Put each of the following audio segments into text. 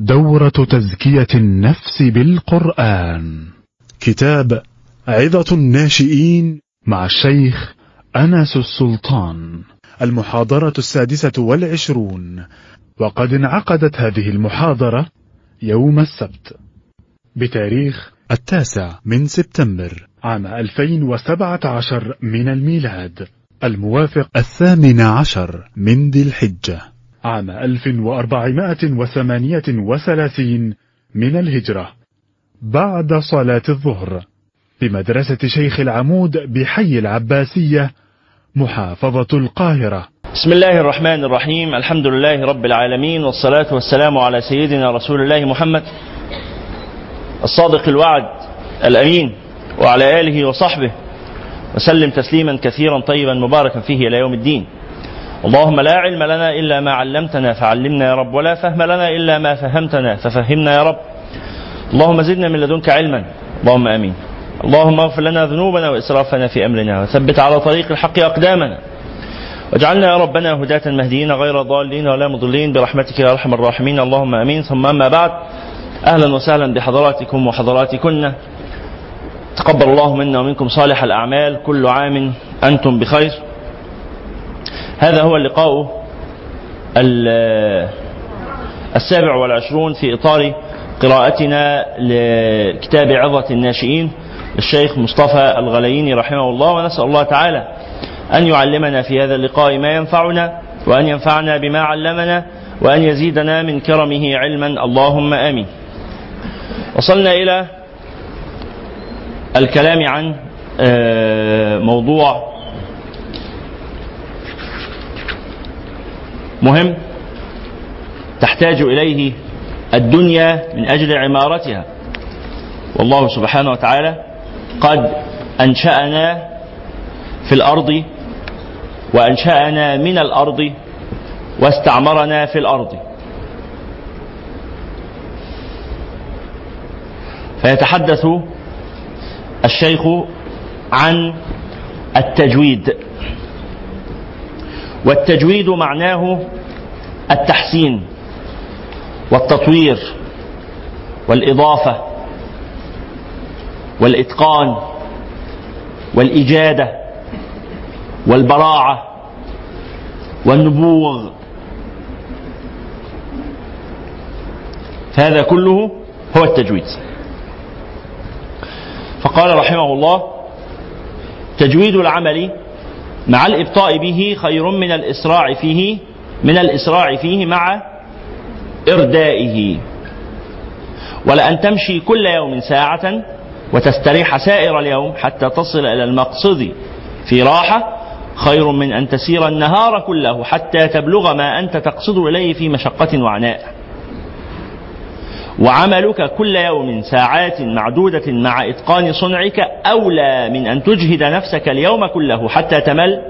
دورة تزكية النفس بالقرآن. كتاب عظة الناشئين مع الشيخ أنس السلطان. المحاضرة السادسة والعشرون. وقد انعقدت هذه المحاضرة يوم السبت. بتاريخ التاسع من سبتمبر. عام 2017 من الميلاد. الموافق الثامن عشر من ذي الحجة. عام 1438 من الهجرة بعد صلاة الظهر بمدرسة شيخ العمود بحي العباسية محافظة القاهرة. بسم الله الرحمن الرحيم. الحمد لله رب العالمين والصلاة والسلام على سيدنا رسول الله محمد الصادق الوعد الأمين وعلى آله وصحبه. وسلم تسليما كثيرا طيبا مباركا فيه إلى يوم الدين. اللهم لا علم لنا إلا ما علمتنا فعلمنا يا رب ولا فهم لنا إلا ما فهمتنا ففهمنا يا رب. اللهم زدنا من لدنك علما. اللهم آمين. اللهم اغفر لنا ذنوبنا وإسرافنا في أمرنا وثبت على طريق الحق أقدامنا. واجعلنا يا ربنا هداة مهديين غير ضالين ولا مضلين برحمتك يا أرحم الراحمين. اللهم آمين. ثم أما بعد أهلا وسهلا بحضراتكم وحضراتكن. تقبل الله منا ومنكم صالح الأعمال كل عام أنتم بخير. هذا هو اللقاء السابع والعشرون في إطار قراءتنا لكتاب عظة الناشئين للشيخ مصطفى الغلييني رحمه الله ونسأل الله تعالى أن يعلمنا في هذا اللقاء ما ينفعنا وأن ينفعنا بما علمنا وأن يزيدنا من كرمه علما. اللهم آمين. وصلنا إلى الكلام عن موضوع مهم. تحتاج إليه الدنيا من أجل عمارتها. والله سبحانه وتعالى قد أنشأنا في الأرض وأنشأنا من الأرض واستعمرنا في الأرض. فيتحدث الشيخ عن التجويد. والتجويد معناه التحسين والتطوير والإضافة والإتقان والإجادة والبراعة والنبوغ. فهذا كله هو التجويد. فقال رحمه الله تجويد العمل مع الإبطاء به خير من الإسراع فيه من الإسراع فيه مع إردائه. ولأن تمشي كل يوم ساعة وتستريح سائر اليوم حتى تصل إلى المقصد في راحة خير من أن تسير النهار كله حتى تبلغ ما أنت تقصد إليه في مشقة وعناء. وعملك كل يوم ساعات معدودة مع إتقان صنعك أولى من أن تجهد نفسك اليوم كله حتى تمل.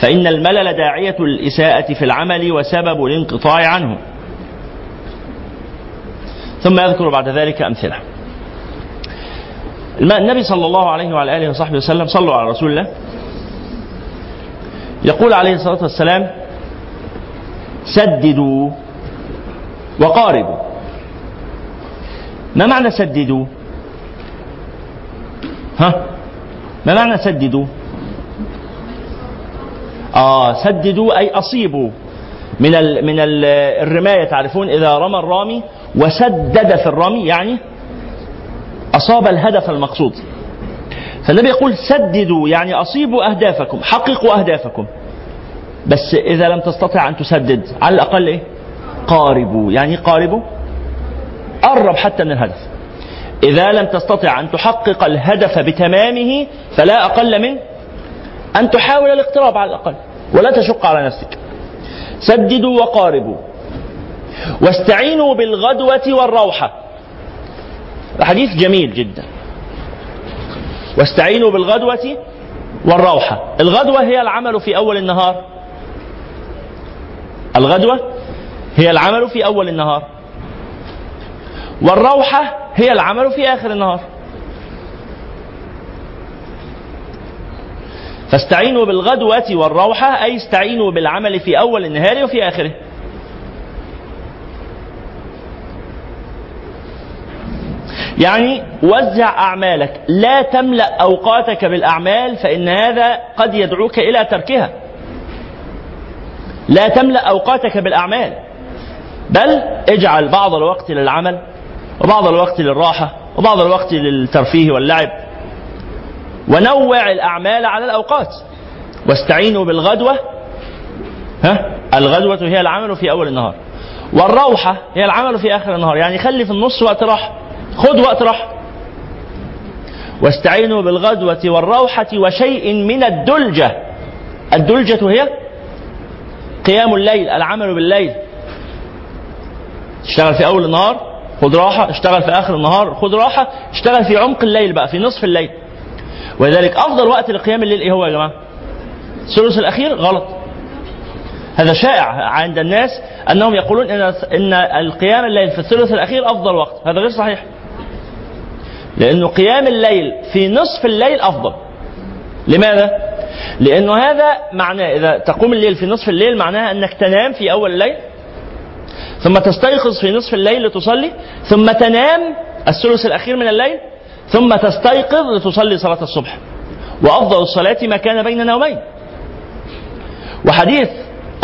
فإن الملل داعية الإساءة في العمل وسبب الانقطاع عنه. ثم يذكر بعد ذلك أمثلة. النبي صلى الله عليه وعلى آله وصحبه وسلم صلوا على رسول الله. يقول عليه الصلاة والسلام سددوا وقاربوا. ما معنى سددوا؟ ها؟ ما معنى سددوا؟ آه سددوا أي أصيبوا من ال من ال الرماية تعرفون إذا رمى الرامي وسدد في الرمي يعني أصاب الهدف المقصود. فالنبي يقول سددوا يعني أصيبوا أهدافكم حققوا أهدافكم. بس إذا لم تستطع أن تسدد على الأقل إيه؟ قاربوا. يعني قاربوا؟ قرب حتى من الهدف. إذا لم تستطع أن تحقق الهدف بتمامه فلا أقل من أن تحاول الاقتراب على الأقل ولا تشق على نفسك. سددوا وقاربوا. واستعينوا بالغدوة والروحة. حديث جميل جدا. واستعينوا بالغدوة والروحة. الغدوة هي العمل في أول النهار. الغدوة هي العمل في أول النهار. والروحة هي العمل في آخر النهار. فاستعينوا بالغدوة والروحة أي استعينوا بالعمل في أول النهار وفي آخره. يعني وزع أعمالك لا تملأ أوقاتك بالأعمال فإن هذا قد يدعوك إلى تركها. لا تملأ أوقاتك بالأعمال بل اجعل بعض الوقت للعمل. وبعض الوقت للراحة وبعض الوقت للترفيه واللعب. ونوع الأعمال على الأوقات. واستعينوا بالغدوة. ها؟ الغدوة هي العمل في أول النهار. والروحة هي العمل في آخر النهار. يعني خلي في النص وقت راحة. خد وقت راحة. واستعينوا بالغدوة والروحة وشيء من الدلجة. الدلجة هي قيام الليل العمل بالليل. اشتغل في أول النهار. خد راحة اشتغل في آخر النهار خد راحة اشتغل في عمق الليل بقى في نصف الليل. ولذلك أفضل وقت لقيام الليل إيه هو يا جماعة؟ الثلث الأخير غلط. هذا شائع عند الناس أنهم يقولون إن إن القيام الليل في الثلث الأخير أفضل وقت. هذا غير صحيح. لأنه قيام الليل في نصف الليل أفضل. لماذا؟ لأنه هذا معناه إذا تقوم الليل في نصف الليل معناها أنك تنام في أول الليل ثم تستيقظ في نصف الليل لتصلي ثم تنام الثلث الأخير من الليل ثم تستيقظ لتصلي صلاة الصبح. وأفضل الصلاة ما كان بين نومين. وحديث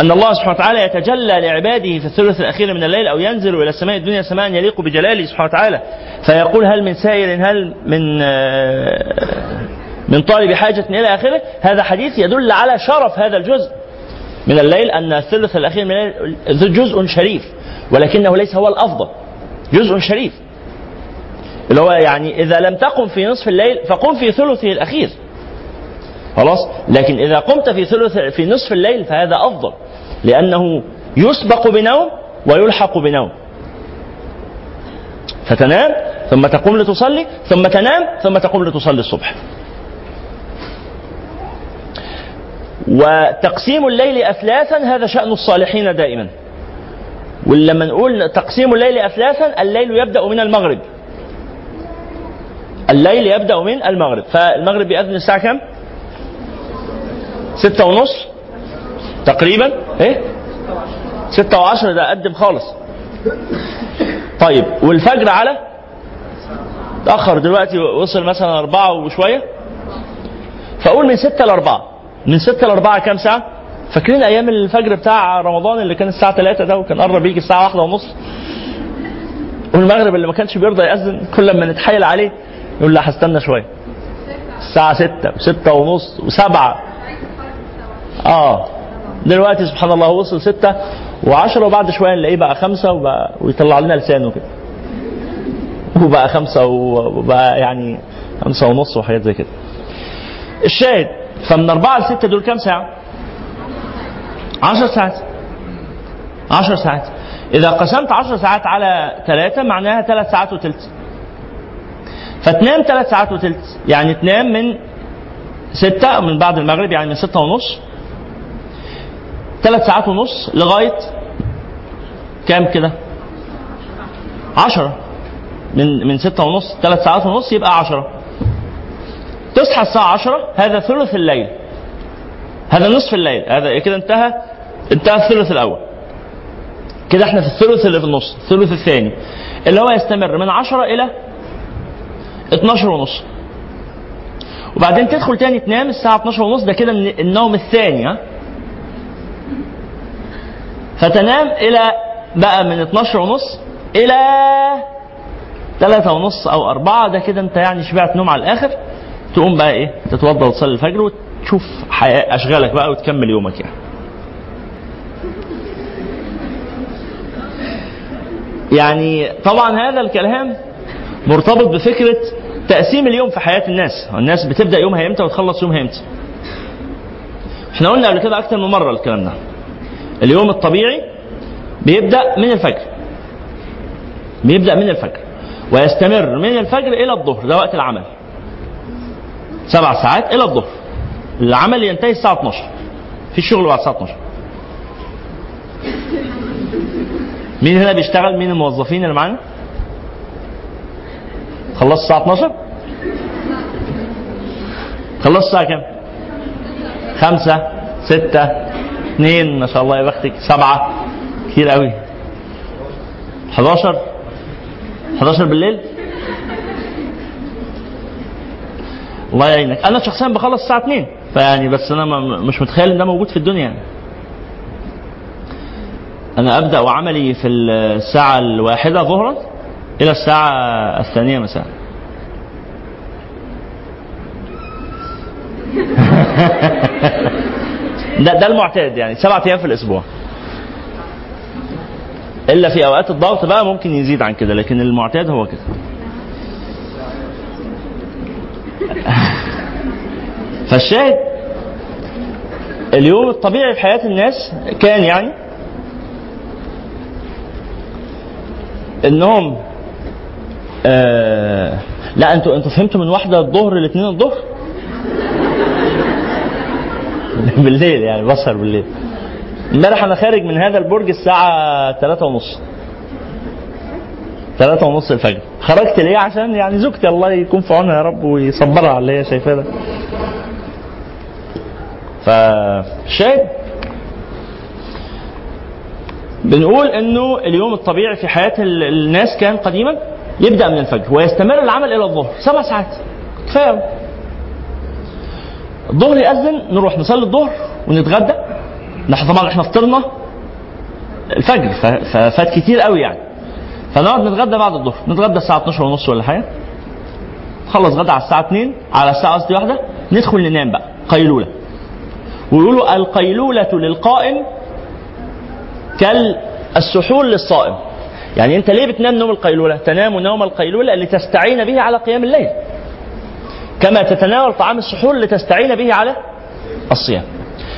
أن الله سبحانه وتعالى يتجلى لعباده في الثلث الأخير من الليل أو ينزل إلى السماء الدنيا سماء يليق بجلاله سبحانه وتعالى فيقول هل من سائل هل من من طالب حاجة إلى آخره؟ هذا حديث يدل على شرف هذا الجزء من الليل أن الثلث الأخير من الليل جزء شريف. ولكنه ليس هو الأفضل. جزء شريف. اللي هو يعني إذا لم تقم في نصف الليل فقم في ثلثه الأخير. خلاص؟ لكن إذا قمت في ثلث في نصف الليل فهذا أفضل. لأنه يسبق بنوم ويلحق بنوم. فتنام ثم تقوم لتصلي ثم تنام ثم تقوم لتصلي الصبح. وتقسيم الليل أثلاثا هذا شأن الصالحين دائما. ولما نقول تقسيم الليل أثلاثا الليل يبدأ من المغرب. الليل يبدأ من المغرب. فالمغرب بيأذن الساعة كم؟ ستة ونص تقريبا. إيه؟ ستة وعشرة ده قدم خالص. طيب والفجر على؟ تأخر دلوقتي وصل مثلا أربعة وشوية. فأقول من ستة لأربعة. من ستة لأربعة كام ساعة؟ فاكرين أيام الفجر بتاع رمضان اللي كان الساعة 3 ده وكان قرب يجي الساعة واحدة ونص؟ والمغرب اللي ما كانش بيرضى يأذن كل ما نتحايل عليه يقول لا هستنى شوية. الساعة 6 و6 ونص و7 آه. دلوقتي سبحان الله وصل 6 و10 وبعد شوية نلاقيه بقى 5 وبقى ويطلع لنا لسانه كده. وبقى 5 وبقى يعني 5 ونص وحاجات زي كده. الشاهد فمن 4 ل 6 دول كام ساعة؟ 10 ساعات. 10 ساعات. إذا قسمت 10 ساعات على 3 معناها 3 ساعات وثلث فتنام 3 ساعات وثلث يعني تنام من 6 من بعد المغرب يعني من 6 ونص. 3 ساعات ونص لغاية كام كده؟ 10 من من 6 ونص 3 ساعات ونص يبقى 10 تصحى الساعة 10 هذا ثلث الليل. هذا نصف الليل هذا كده انتهى انتهى الثلث الأول. كده إحنا في الثلث اللي في النص الثلث الثاني. اللي هو يستمر من عشرة إلى 12 ونص. وبعدين تدخل تاني تنام الساعة 12 ونص ده كده النوم الثاني ها؟ فتنام إلى بقى من 12 ونص إلى 3 ونص أو 4 ده كده أنت يعني شبعت نوم على الآخر. تقوم بقى إيه؟ تتوضأ وتصلي الفجر وتشوف حياة أشغالك بقى وتكمل يومك يعني. يعني طبعا هذا الكلام مرتبط بفكرة تقسيم اليوم في حياة الناس. الناس بتبدأ يومها إمتى وتخلص يومها إمتى. إحنا قلنا قبل كده أكتر من مرة الكلام ده. اليوم الطبيعي بيبدأ من الفجر. بيبدأ من الفجر. ويستمر من الفجر إلى الظهر. ده وقت العمل. سبع ساعات إلى الظهر. العمل ينتهي الساعة 12 في شغل بعد الساعة 12 مين هنا بيشتغل؟ مين الموظفين اللي معانا؟ خلصت الساعة 12 خلصت الساعة كام؟ خمسة ستة اثنين ما شاء الله يا بختك سبعة. كتير قوي. 11 11 بالليل؟ الله يعينك. أنا شخصيا بخلص الساعة 2 فيعني بس أنا مش متخيل إن ده موجود في الدنيا. يعني. أنا أبدأ وعملي في الساعة الواحدة ظهرا إلى الساعة الثانية مساء. ده ده المعتاد يعني سبعة أيام في الأسبوع. إلا في أوقات الضغط بقى ممكن يزيد عن كده لكن المعتاد هو كده. فالشاهد اليوم الطبيعي في حياة الناس كان يعني انهم آه لا أنتوا أنتوا فهمتوا من واحدة الظهر لاثنين الظهر؟ بالليل يعني بسهر بالليل. امبارح أنا خارج من هذا البرج الساعة ثلاثة ونص. ثلاثة ونص الفجر. خرجت ليه؟ عشان يعني زوجتي الله يكون في عونها يا رب ويصبرها على اللي هي شايفاه ده. فشاهد بنقول إنه اليوم الطبيعي في حياة ال- الناس كان قديما يبدأ من الفجر ويستمر العمل إلى الظهر. سبع ساعات. كفاية. أوي. الظهر يأذن نروح نصلي الظهر ونتغدى. نحن طبعا إحنا فطرنا الفجر ففات كتير قوي يعني. فنقعد نتغدى بعد الظهر. نتغدى الساعة 12 ونص ولا حاجة. نخلص غدا على الساعة 2 على الساعة قصدي واحدة ندخل ننام بقى. قيلولة. ويقولوا القيلولة للقائم كالسحور للصائم. يعني انت ليه بتنام نوم القيلولة؟ تنام نوم القيلولة لتستعين به على قيام الليل. كما تتناول طعام السحور لتستعين به على الصيام.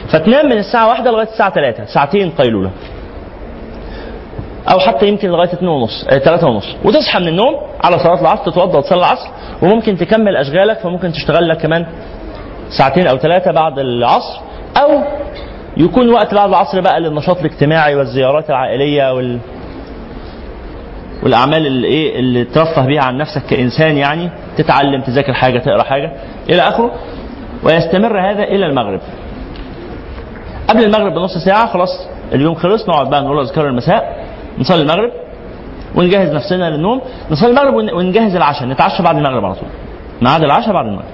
فتنام من الساعة واحدة لغاية الساعة ثلاثة ساعتين قيلولة. أو حتى يمكن لغاية اتنين ونص آه، تلاتة ونص. وتصحى من النوم على صلاة العصر تتوضأ وتصلي العصر وممكن تكمل أشغالك فممكن تشتغل لك كمان ساعتين أو ثلاثة بعد العصر. أو يكون وقت بعد العصر بقى للنشاط الاجتماعي والزيارات العائلية وال والأعمال اللي إيه اللي ترفه بيها عن نفسك كإنسان يعني تتعلم تذاكر حاجة تقرأ حاجة إلى آخره ويستمر هذا إلى المغرب. قبل المغرب بنص ساعة خلاص اليوم خلص نقعد بقى نقول أذكار المساء نصلي المغرب ونجهز نفسنا للنوم نصلي المغرب ون- ونجهز العشاء نتعشى بعد المغرب على طول ميعاد العشاء بعد المغرب.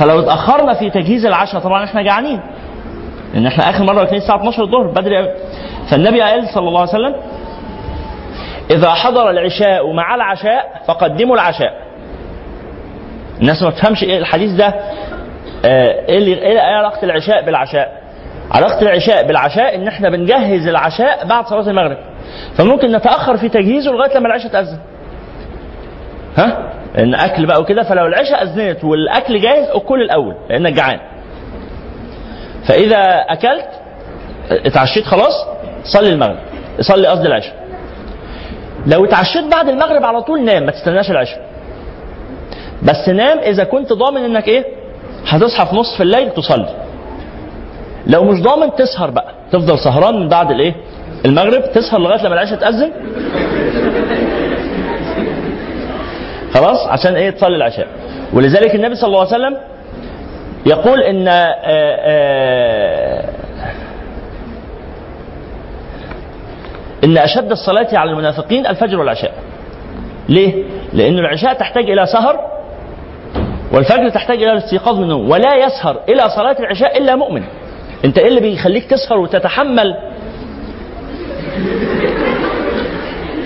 فلو اتأخرنا في تجهيز العشاء طبعا إحنا جعانين. لأن إحنا آخر مرة واكلين الساعة 12 الظهر بدري قوي فالنبي قال صلى الله عليه وسلم إذا حضر العشاء مع العشاء فقدموا العشاء. الناس ما تفهمش إيه الحديث ده. آه، إيه اللي إيه علاقة العشاء بالعشاء؟ علاقة العشاء بالعشاء إن إحنا بنجهز العشاء بعد صلاة المغرب. فممكن نتأخر في تجهيزه لغاية لما العشاء تاذن ها؟ إن أكل بقى وكده فلو العشاء اذنت والأكل جاهز اكل الأول لأنك جعان. فإذا أكلت اتعشيت خلاص صلي المغرب صلي قصدي العشاء. لو اتعشيت بعد المغرب على طول نام ما تستناش العشاء. بس نام إذا كنت ضامن إنك إيه؟ هتصحى في نصف الليل تصلي. لو مش ضامن تسهر بقى. تفضل سهران من بعد الإيه؟ المغرب تسهر لغاية لما العشاء تأذن. خلاص؟ عشان إيه؟ تصلي العشاء. ولذلك النبي صلى الله عليه وسلم يقول إن آه، آه، إن أشد الصلاة على المنافقين الفجر والعشاء. ليه؟ لأن العشاء تحتاج إلى سهر والفجر تحتاج إلى الاستيقاظ من النوم ولا يسهر إلى صلاة العشاء إلا مؤمن. أنت إيه اللي بيخليك تسهر وتتحمل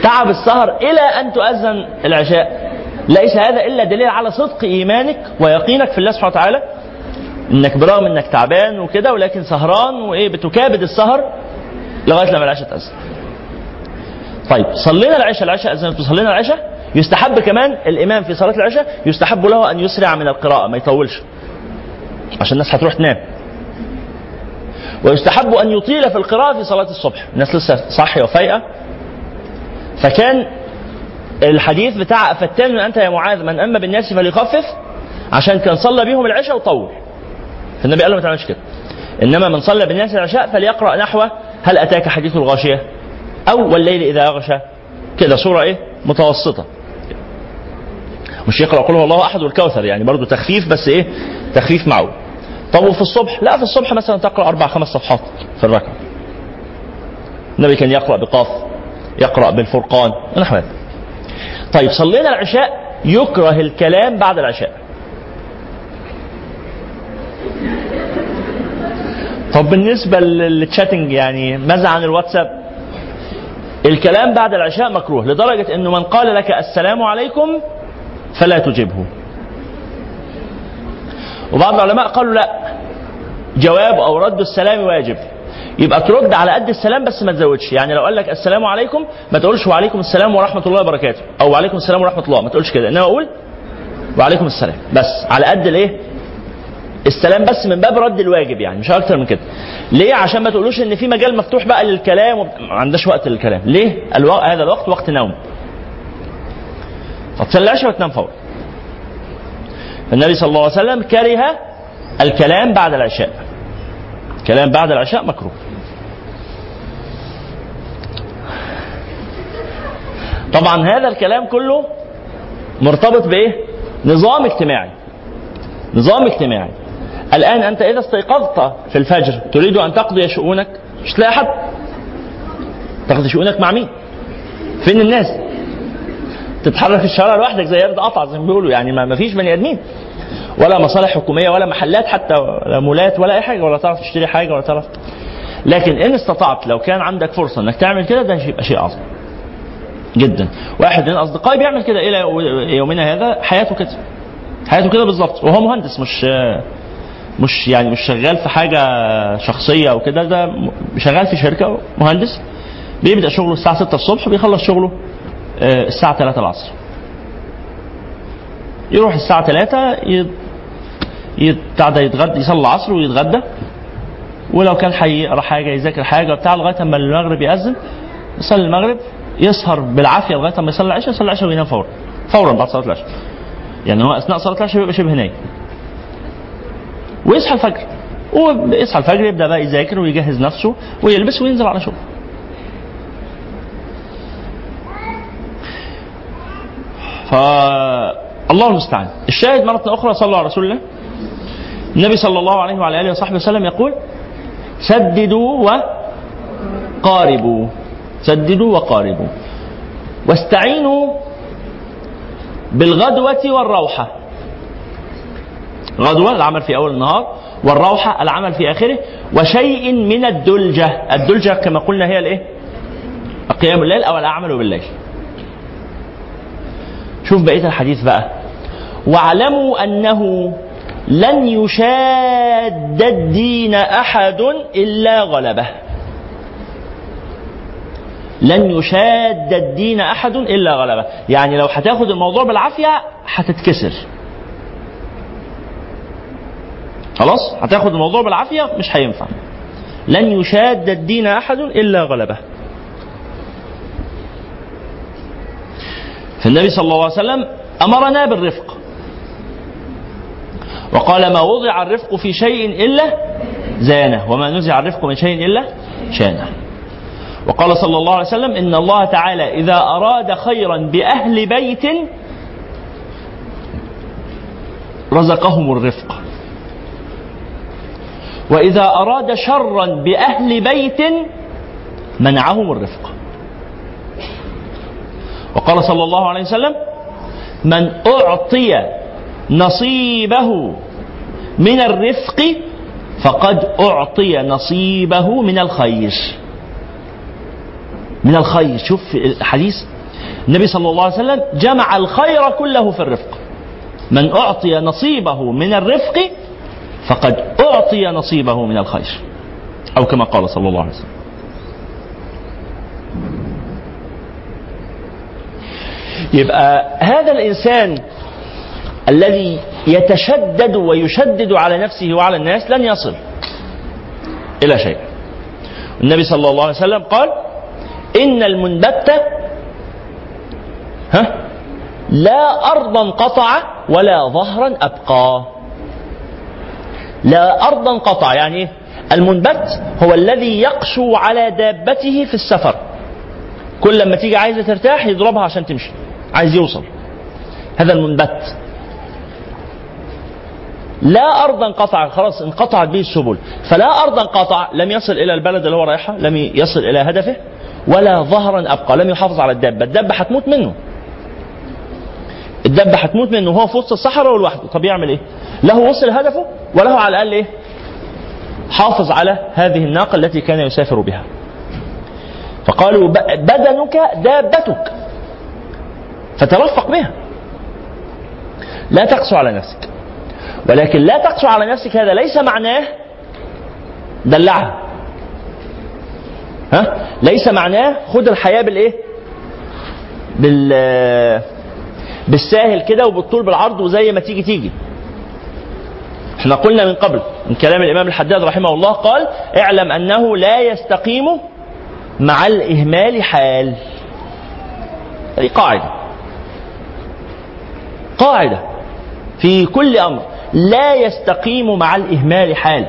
تعب السهر إلى أن تؤذن العشاء؟ ليس هذا إلا دليل على صدق إيمانك ويقينك في الله سبحانه وتعالى. إنك برغم إنك تعبان وكده ولكن سهران وإيه بتكابد السهر لغاية لما العشاء تأذن. طيب صلينا العشاء العشاء أذنت وصلينا العشاء. يستحب كمان الإمام في صلاة العشاء يستحب له أن يسرع من القراءة ما يطولش. عشان الناس هتروح تنام. ويستحب أن يطيل في القراءة في صلاة الصبح. الناس لسه صاحية وفايقة. فكان الحديث بتاع فتان أنت يا معاذ من اما بالناس فليخفف؟ عشان كان صلى بيهم العشاء وطول. فالنبي قال له ما تعملش كده. إنما من صلى بالناس العشاء فليقرأ نحو هل أتاك حديث الغاشية؟ أو والليل إذا غشى. كده صوره إيه؟ متوسطة. مش يقرأ قل هو الله أحد والكوثر يعني برضو تخفيف بس إيه؟ تخفيف معه. طب وفي الصبح؟ لا في الصبح مثلا تقرأ أربع خمس صفحات في الركعة. النبي كان يقرأ بقاف يقرأ بالفرقان. ونحو هذا طيب صلينا العشاء يكره الكلام بعد العشاء. طب بالنسبة للتشاتنج يعني ماذا عن الواتساب؟ الكلام بعد العشاء مكروه لدرجة إنه من قال لك السلام عليكم فلا تجبه وبعض العلماء قالوا لا جواب أو رد السلام واجب. يبقى ترد على قد السلام بس ما تزودش. يعني لو قال لك السلام عليكم ما تقولش وعليكم السلام ورحمة الله وبركاته. أو وعليكم السلام ورحمة الله ما تقولش كده. إنما أقول وعليكم السلام. بس على قد الإيه؟ السلام بس من باب رد الواجب يعني مش أكتر من كده. ليه؟ عشان ما تقولوش إن في مجال مفتوح بقى للكلام وب... ما عندناش وقت للكلام. ليه؟ ألو... هذا الوقت وقت نوم. العشاء وتنام فورا. النبي صلى الله عليه وسلم كره الكلام بعد العشاء. كلام بعد العشاء مكروه. طبعا هذا الكلام كله مرتبط بإيه؟ نظام اجتماعي. نظام اجتماعي. الآن أنت إذا استيقظت في الفجر تريد أن تقضي شؤونك؟ مش تلاقي حد. تقضي شؤونك مع مين؟ فين الناس؟ تتحرك في الشوارع لوحدك زي يرد قطع زي ما بيقولوا. يعني ما فيش بني آدمين. ولا مصالح حكومية ولا محلات حتى ولا مولات ولا أي حاجة ولا تعرف تشتري حاجة ولا تعرف. لكن إن استطعت لو كان عندك فرصة إنك تعمل كده ده يبقى شيء عظيم جدا. واحد من اصدقائي بيعمل كده إلى يومنا هذا حياته كده. حياته كده بالظبط. وهو مهندس مش مش يعني مش شغال في حاجة شخصية أو كده. ده شغال في شركة مهندس. بيبدأ شغله الساعة 6 الصبح وبيخلص شغله الساعة 3 العصر. يروح الساعة 3 بتاع ده يتغدى يصلي العصر ويتغدى. ولو كان هيقرا حاجة يذاكر حاجة بتاع لغاية أما المغرب يأذن يصلي المغرب. يسهر بالعافية لغاية اما يصلي العشاء يصلي العشاء وينام فورا. فورا بعد صلاة العشاء. يعني هو أثناء صلاة العشاء بيبقى شبه نايم ويصحى الفجر. ويصحى الفجر يبدأ بقى يذاكر ويجهز نفسه ويلبس وينزل على شغل. فالله المستعان. الشاهد مرة أخرى صلى على رسول الله. النبي صلى الله عليه وعلى آله وصحبه وسلم يقول سددوا وقاربوا. سددوا وقاربوا. واستعينوا بالغدوة والروحة. غدوة العمل في أول النهار والروحة العمل في آخره وشيء من الدلجة. الدلجة كما قلنا هي الإيه؟ قيام الليل أو الأعمال بالليل. شوف بقية الحديث بقى. واعلموا أنه لن يشاد الدين أحد إلا غلبه. لن يشاد الدين أحد إلا غلبه. يعني لو هتاخد الموضوع بالعافية هتتكسر خلاص؟ هتاخد الموضوع بالعافية مش هينفع. لن يشاد الدين أحد إلا غلبه. فالنبي صلى الله عليه وسلم أمرنا بالرفق. وقال ما وضع الرفق في شيء إلا زانه. وما نزع الرفق من شيء إلا شانه. وقال صلى الله عليه وسلم إن الله تعالى إذا أراد خيرا بأهل بيت رزقهم الرفق. وإذا أراد شرا بأهل بيت منعهم الرفق. وقال صلى الله عليه وسلم من أعطي نصيبه من الرفق فقد أعطي نصيبه من الخير. من الخير. شوف الحديث النبي صلى الله عليه وسلم جمع الخير كله في الرفق. من أعطي نصيبه من الرفق فقد أعطي نصيبه من الخير. أو كما قال صلى الله عليه وسلم. يبقى هذا الإنسان الذي يتشدد ويشدد على نفسه وعلى الناس لن يصل إلى شيء. النبي صلى الله عليه وسلم قال إن المنبت ها لا أرضا قطع ولا ظهرا أبقى. لا أرضا قطع يعني؟ المنبت هو الذي يقسو على دابته في السفر. كل لما تيجي عايزة ترتاح يضربها عشان تمشي عايز يوصل. هذا المنبت. لا أرضا قطع خلاص انقطعت به السبل. فلا أرضا قطع لم يصل إلى البلد اللي هو رايحها لم يصل إلى هدفه. ولا ظهرا أبقى لم يحافظ على الدابة. الدابة هتموت منه. الدابة هتموت منه وهو في وسط الصحراء ولوحده طب يعمل إيه؟ له وصل هدفه وله على الأقل إيه؟ حافظ على هذه الناقة التي كان يسافر بها. فقالوا بدنك دابتك. فترفق بها. لا تقسو على نفسك. ولكن لا تقسو على نفسك هذا ليس معناه دلعها. ها؟ ليس معناه خد الحياة بالإيه؟ بال بالساهل كده وبالطول بالعرض وزي ما تيجي تيجي. إحنا قلنا من قبل من كلام الإمام الحداد رحمه الله قال اعلم أنه لا يستقيم مع الإهمال حال. هذه قاعدة. قاعدة. في كل أمر. لا يستقيم مع الإهمال حال.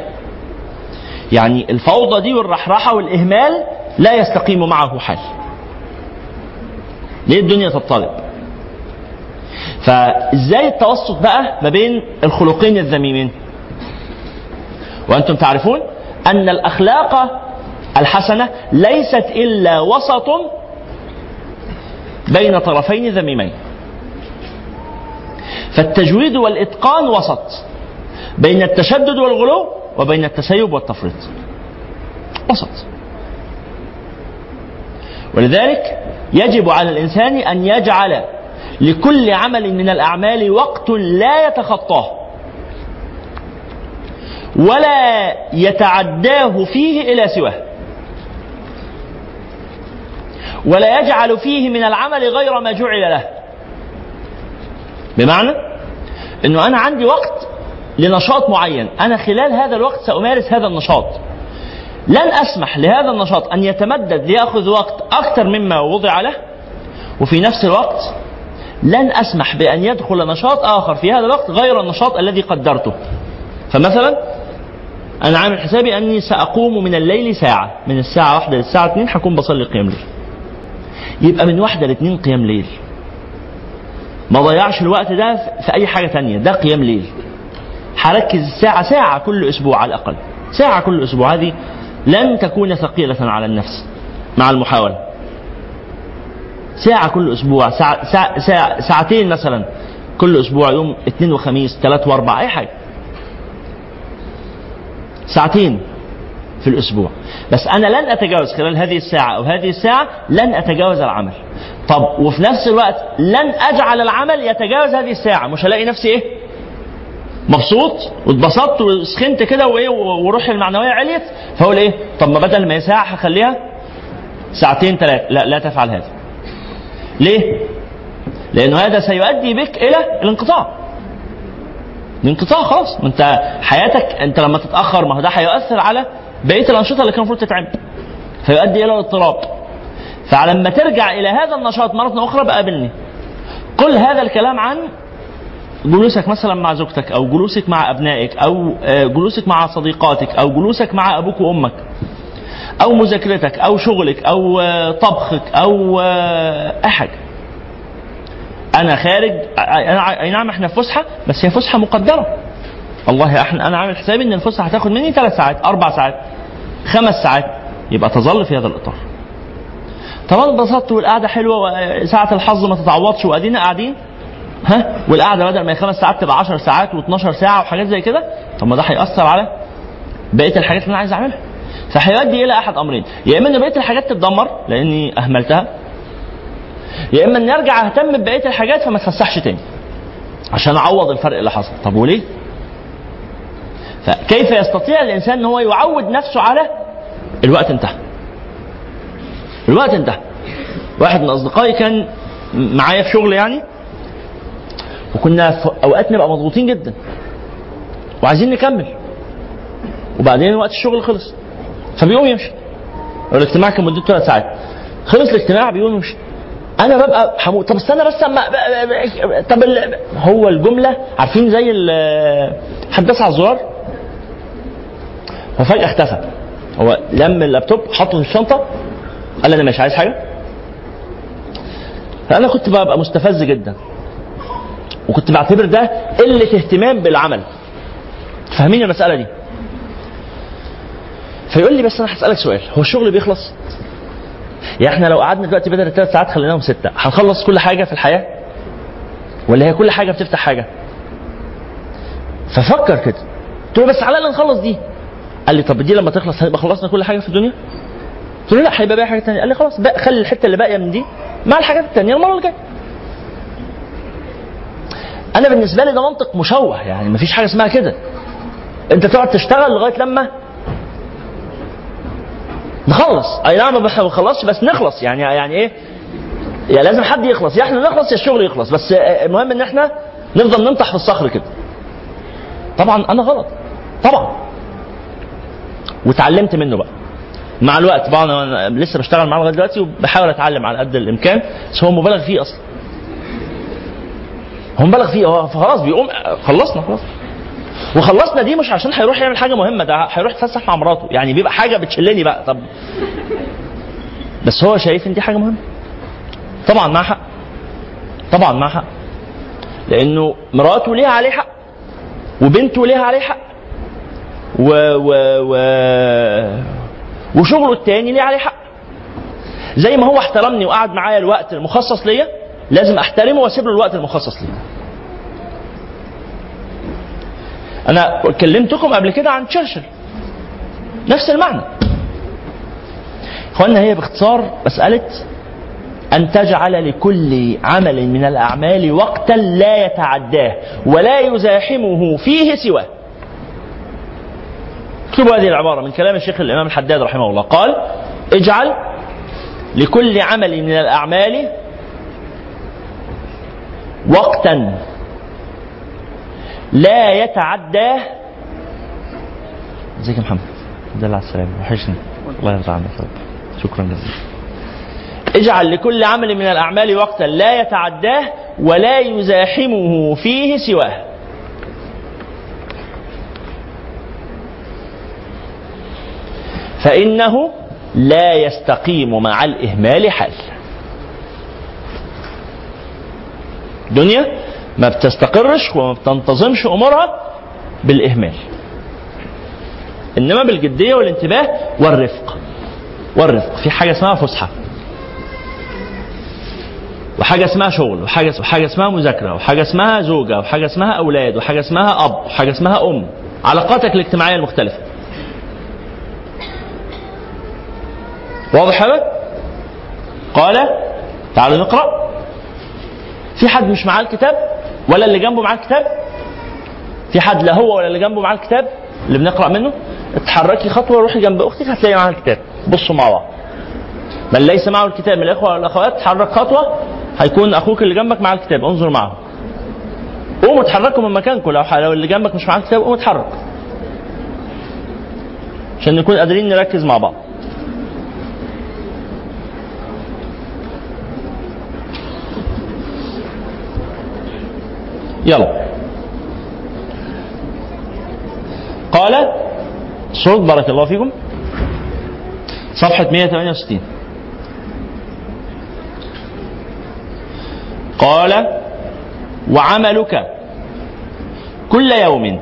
يعني الفوضى دي والرحرحه والإهمال لا يستقيم معه حال. ليه الدنيا تضطرب فإزاي التوسط بقى ما بين الخلقين الذميمين؟ وأنتم تعرفون أن الأخلاق الحسنة ليست إلا وسط بين طرفين ذميمين. فالتجويد والإتقان وسط بين التشدد والغلو وبين التسيب والتفريط. وسط. ولذلك يجب على الإنسان أن يجعل لكل عمل من الأعمال وقت لا يتخطاه. ولا يتعداه فيه إلى سواه. ولا يجعل فيه من العمل غير ما جعل له. بمعنى إنه أنا عندي وقت لنشاط معين. أنا خلال هذا الوقت سأمارس هذا النشاط. لن أسمح لهذا النشاط أن يتمدد ليأخذ وقت أكثر مما وضع له. وفي نفس الوقت لن أسمح بأن يدخل نشاط آخر في هذا الوقت غير النشاط الذي قدرته. فمثلا أنا عامل حسابي أني سأقوم من الليل ساعة. من الساعة واحدة للساعه 2 هكون بصلي قيام ليل. يبقى من واحدة لاثنين قيام ليل. ما ضيعش الوقت ده في أي حاجة تانية. ده قيام ليل. هركز ساعة ساعة كل أسبوع على الأقل. ساعة كل أسبوع. هذه لن تكون ثقيلة على النفس مع المحاولة. ساعة كل أسبوع. ساعة ساعة ساعة ساعتين مثلا كل أسبوع يوم اثنين وخميس ثلاث وأربع أي حاجة. ساعتين في الأسبوع. بس أنا لن أتجاوز خلال هذه الساعة أو هذه الساعة لن أتجاوز العمل. طب وفي نفس الوقت لن أجعل العمل يتجاوز هذه الساعة. مش هلاقي نفسي إيه؟ مبسوط واتبسطت وسخنت كده وإيه وروحي المعنوية عليت. فاقول إيه طب ما بدل ما هي ساعه هخليها ساعتين ثلاثة لا لا تفعل هذا. ليه؟ لأنه هذا سيؤدي بك إلى الانقطاع. الانقطاع خلاص. أنت حياتك أنت لما تتأخر ما هو ده هيؤثر على بقية الأنشطة اللي كان المفروض تتعمل. فيؤدي إلى الاضطراب. فلما ترجع إلى هذا النشاط مرة أخرى بقابلني. كل هذا الكلام عن جلوسك مثلا مع زوجتك أو جلوسك مع أبنائك أو جلوسك مع صديقاتك أو جلوسك مع أبوك وأمك أو مذاكرتك أو شغلك أو طبخك أو أي حاجة. أنا خارج أي نعم إحنا في فسحة بس هي فسحة مقدرة. والله إحنا أنا عامل حسابي إن الفسحة هتاخد مني ثلاث ساعات أربع ساعات خمس ساعات يبقى تظل في هذا الإطار. طب أنا اتبسطت والقعدة حلوة وساعه الحظ ما تتعوضش وأدينا قاعدين. ها؟ والقعدة بدل ما هي خمس ساعات تبقى 10 ساعات و12 ساعة وحاجات زي كده. طب ما ده هيأثر على بقية الحاجات اللي أنا عايز أعملها. فهيؤدي إلى أحد أمرين. يا إما إن بقية الحاجات تتدمر لأني أهملتها. يا إما اني أرجع أهتم ببقية الحاجات فما اتفسحش تاني. عشان أعوض الفرق اللي حصل. طب وليه؟ فكيف يستطيع الإنسان إن هو يعود نفسه على الوقت انتهى؟ الوقت انتهى. واحد من أصدقائي كان معايا في شغل يعني. وكنا في اوقات نبقى مضغوطين جدا. وعايزين نكمل. وبعدين وقت الشغل خلص. فبيقوم يمشي. الاجتماع كان مدته ثلاث ساعات. خلص الاجتماع بيقوم يمشي. أنا ببقى حمود طب استنى بس اما طب ال... هو الجملة عارفين زي ال... حد داس على الزرار؟ ففجأة اختفى. هو لم اللابتوب حطه في الشنطة. قال أنا مش عايز حاجة. فأنا كنت ببقى مستفز جدا. وكنت بعتبر ده قلة اهتمام بالعمل. فاهمين المسألة دي؟ فيقول لي بس أنا هسألك سؤال هو الشغل بيخلص؟ يعني إحنا لو قعدنا دلوقتي بدل الثلاث ساعات خليناهم ستة هنخلص كل حاجة في الحياة؟ ولا هي كل حاجة بتفتح حاجة؟ ففكر كده. قلت له بس على الأقل نخلص دي. قال لي طب دي لما تخلص هنبقى خلصنا كل حاجة في الدنيا؟ قلت له لا هيبقى باقي حاجة ثانية قال لي خلاص بقى خلي الحتة اللي باقية من دي مع الحاجات الثانية المرة اللي جاية. أنا بالنسبة لي ده منطق مشوه يعني مفيش حاجة اسمها كده. أنت تقعد تشتغل لغاية لما نخلص. أي نعم ما بنخلصش بس نخلص. يعني يعني إيه؟ يعني لازم حد يخلص. يا إحنا نخلص يا الشغل يخلص. بس المهم إن إحنا نفضل ننطح في الصخر كده. طبعا أنا غلط. طبعا. واتعلمت منه بقى. مع الوقت طبعا أنا لسه بشتغل معاه لغاية دلوقتي وبحاول أتعلم على قد الإمكان بس هو مبالغ فيه أصلا. هو مبالغ فيه هو خلاص بيقوم خلصنا خلاص. وخلصنا دي مش عشان هيروح يعمل حاجة مهمة ده هيروح يتفسح مع مراته يعني بيبقى حاجة بتشلني بقى. طب بس هو شايف إن دي حاجة مهمة. طبعا معاه حق. طبعا معاه حق. لأنه مراته ليها عليه حق وبنته ليها عليه حق و و و وشغله التاني ليه عليه حق. زي ما هو احترمني وقعد معايا الوقت المخصص ليا لازم أحترمه وأسيب له الوقت المخصص ليا أنا كلمتكم قبل كده عن تشرشل. نفس المعنى. اخوانا هي باختصار مسألة أن تجعل لكل عمل من الأعمال وقتا لا يتعداه ولا يزاحمه فيه سواه. اكتبوا هذه العبارة من كلام الشيخ الإمام الحداد رحمه الله. قال اجعل لكل عمل من الأعمال وقتا لا يتعداه ازيك يا محمد؟ دل على السلامة وحشني. الله يرضى عنك يا رب. شكرا جزيلا. اجعل لكل عمل من الأعمال وقتا لا يتعداه ولا يزاحمه فيه سواه. فإنه لا يستقيم مع الإهمال حال. دنيا ما بتستقرش وما بتنتظمش أمورها بالإهمال. إنما بالجدية والانتباه والرفق. والرفق. في حاجة اسمها فسحة. وحاجة اسمها شغل. وحاجة وحاجة اسمها مذاكرة. وحاجة اسمها زوجة. وحاجة اسمها أولاد. وحاجة اسمها أب. وحاجة اسمها أم. علاقاتك الاجتماعية المختلفة. واضح هذا؟ قال تعالوا نقرأ. في حد مش معاه الكتاب ولا اللي جنبه معاه الكتاب؟ في حد لا هو ولا اللي جنبه معاه الكتاب اللي بنقرأ منه؟ اتحركي خطوة روحي جنب أختك هتلاقي معاها الكتاب. بصوا مع بعض. من ليس معه الكتاب من الإخوة والأخوات تحرك خطوة هيكون أخوك اللي جنبك معاه الكتاب. انظر معه قوموا اتحركوا من مكانكم. لو لو اللي جنبك مش معاه الكتاب قوموا اتحرك عشان نكون قادرين نركز مع بعض. يلا. قال صوت بارك الله فيكم. صفحة 168 قال وعملك كل يوم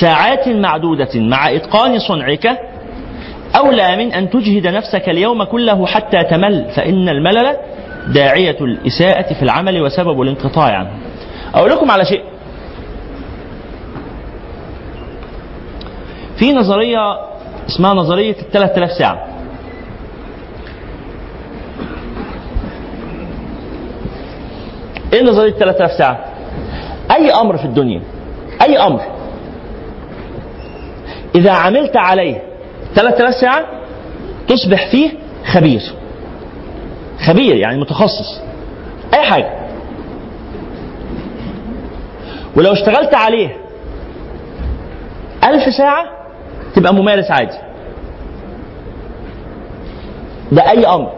ساعات معدودة مع إتقان صنعك أولى من أن تجهد نفسك اليوم كله حتى تمل فإن الملل داعية الإساءة في العمل وسبب الانقطاع عنه. أقول لكم على شيء. في نظرية اسمها نظرية ال 3000 ساعة. إيه نظرية 3000 ساعة؟ أي أمر في الدنيا أي أمر. إذا عملت عليه 3000 ساعة تصبح فيه خبير. خبير يعني متخصص. أي حاجة. ولو اشتغلت عليه ألف ساعة تبقى ممارس عادي. ده أي أمر.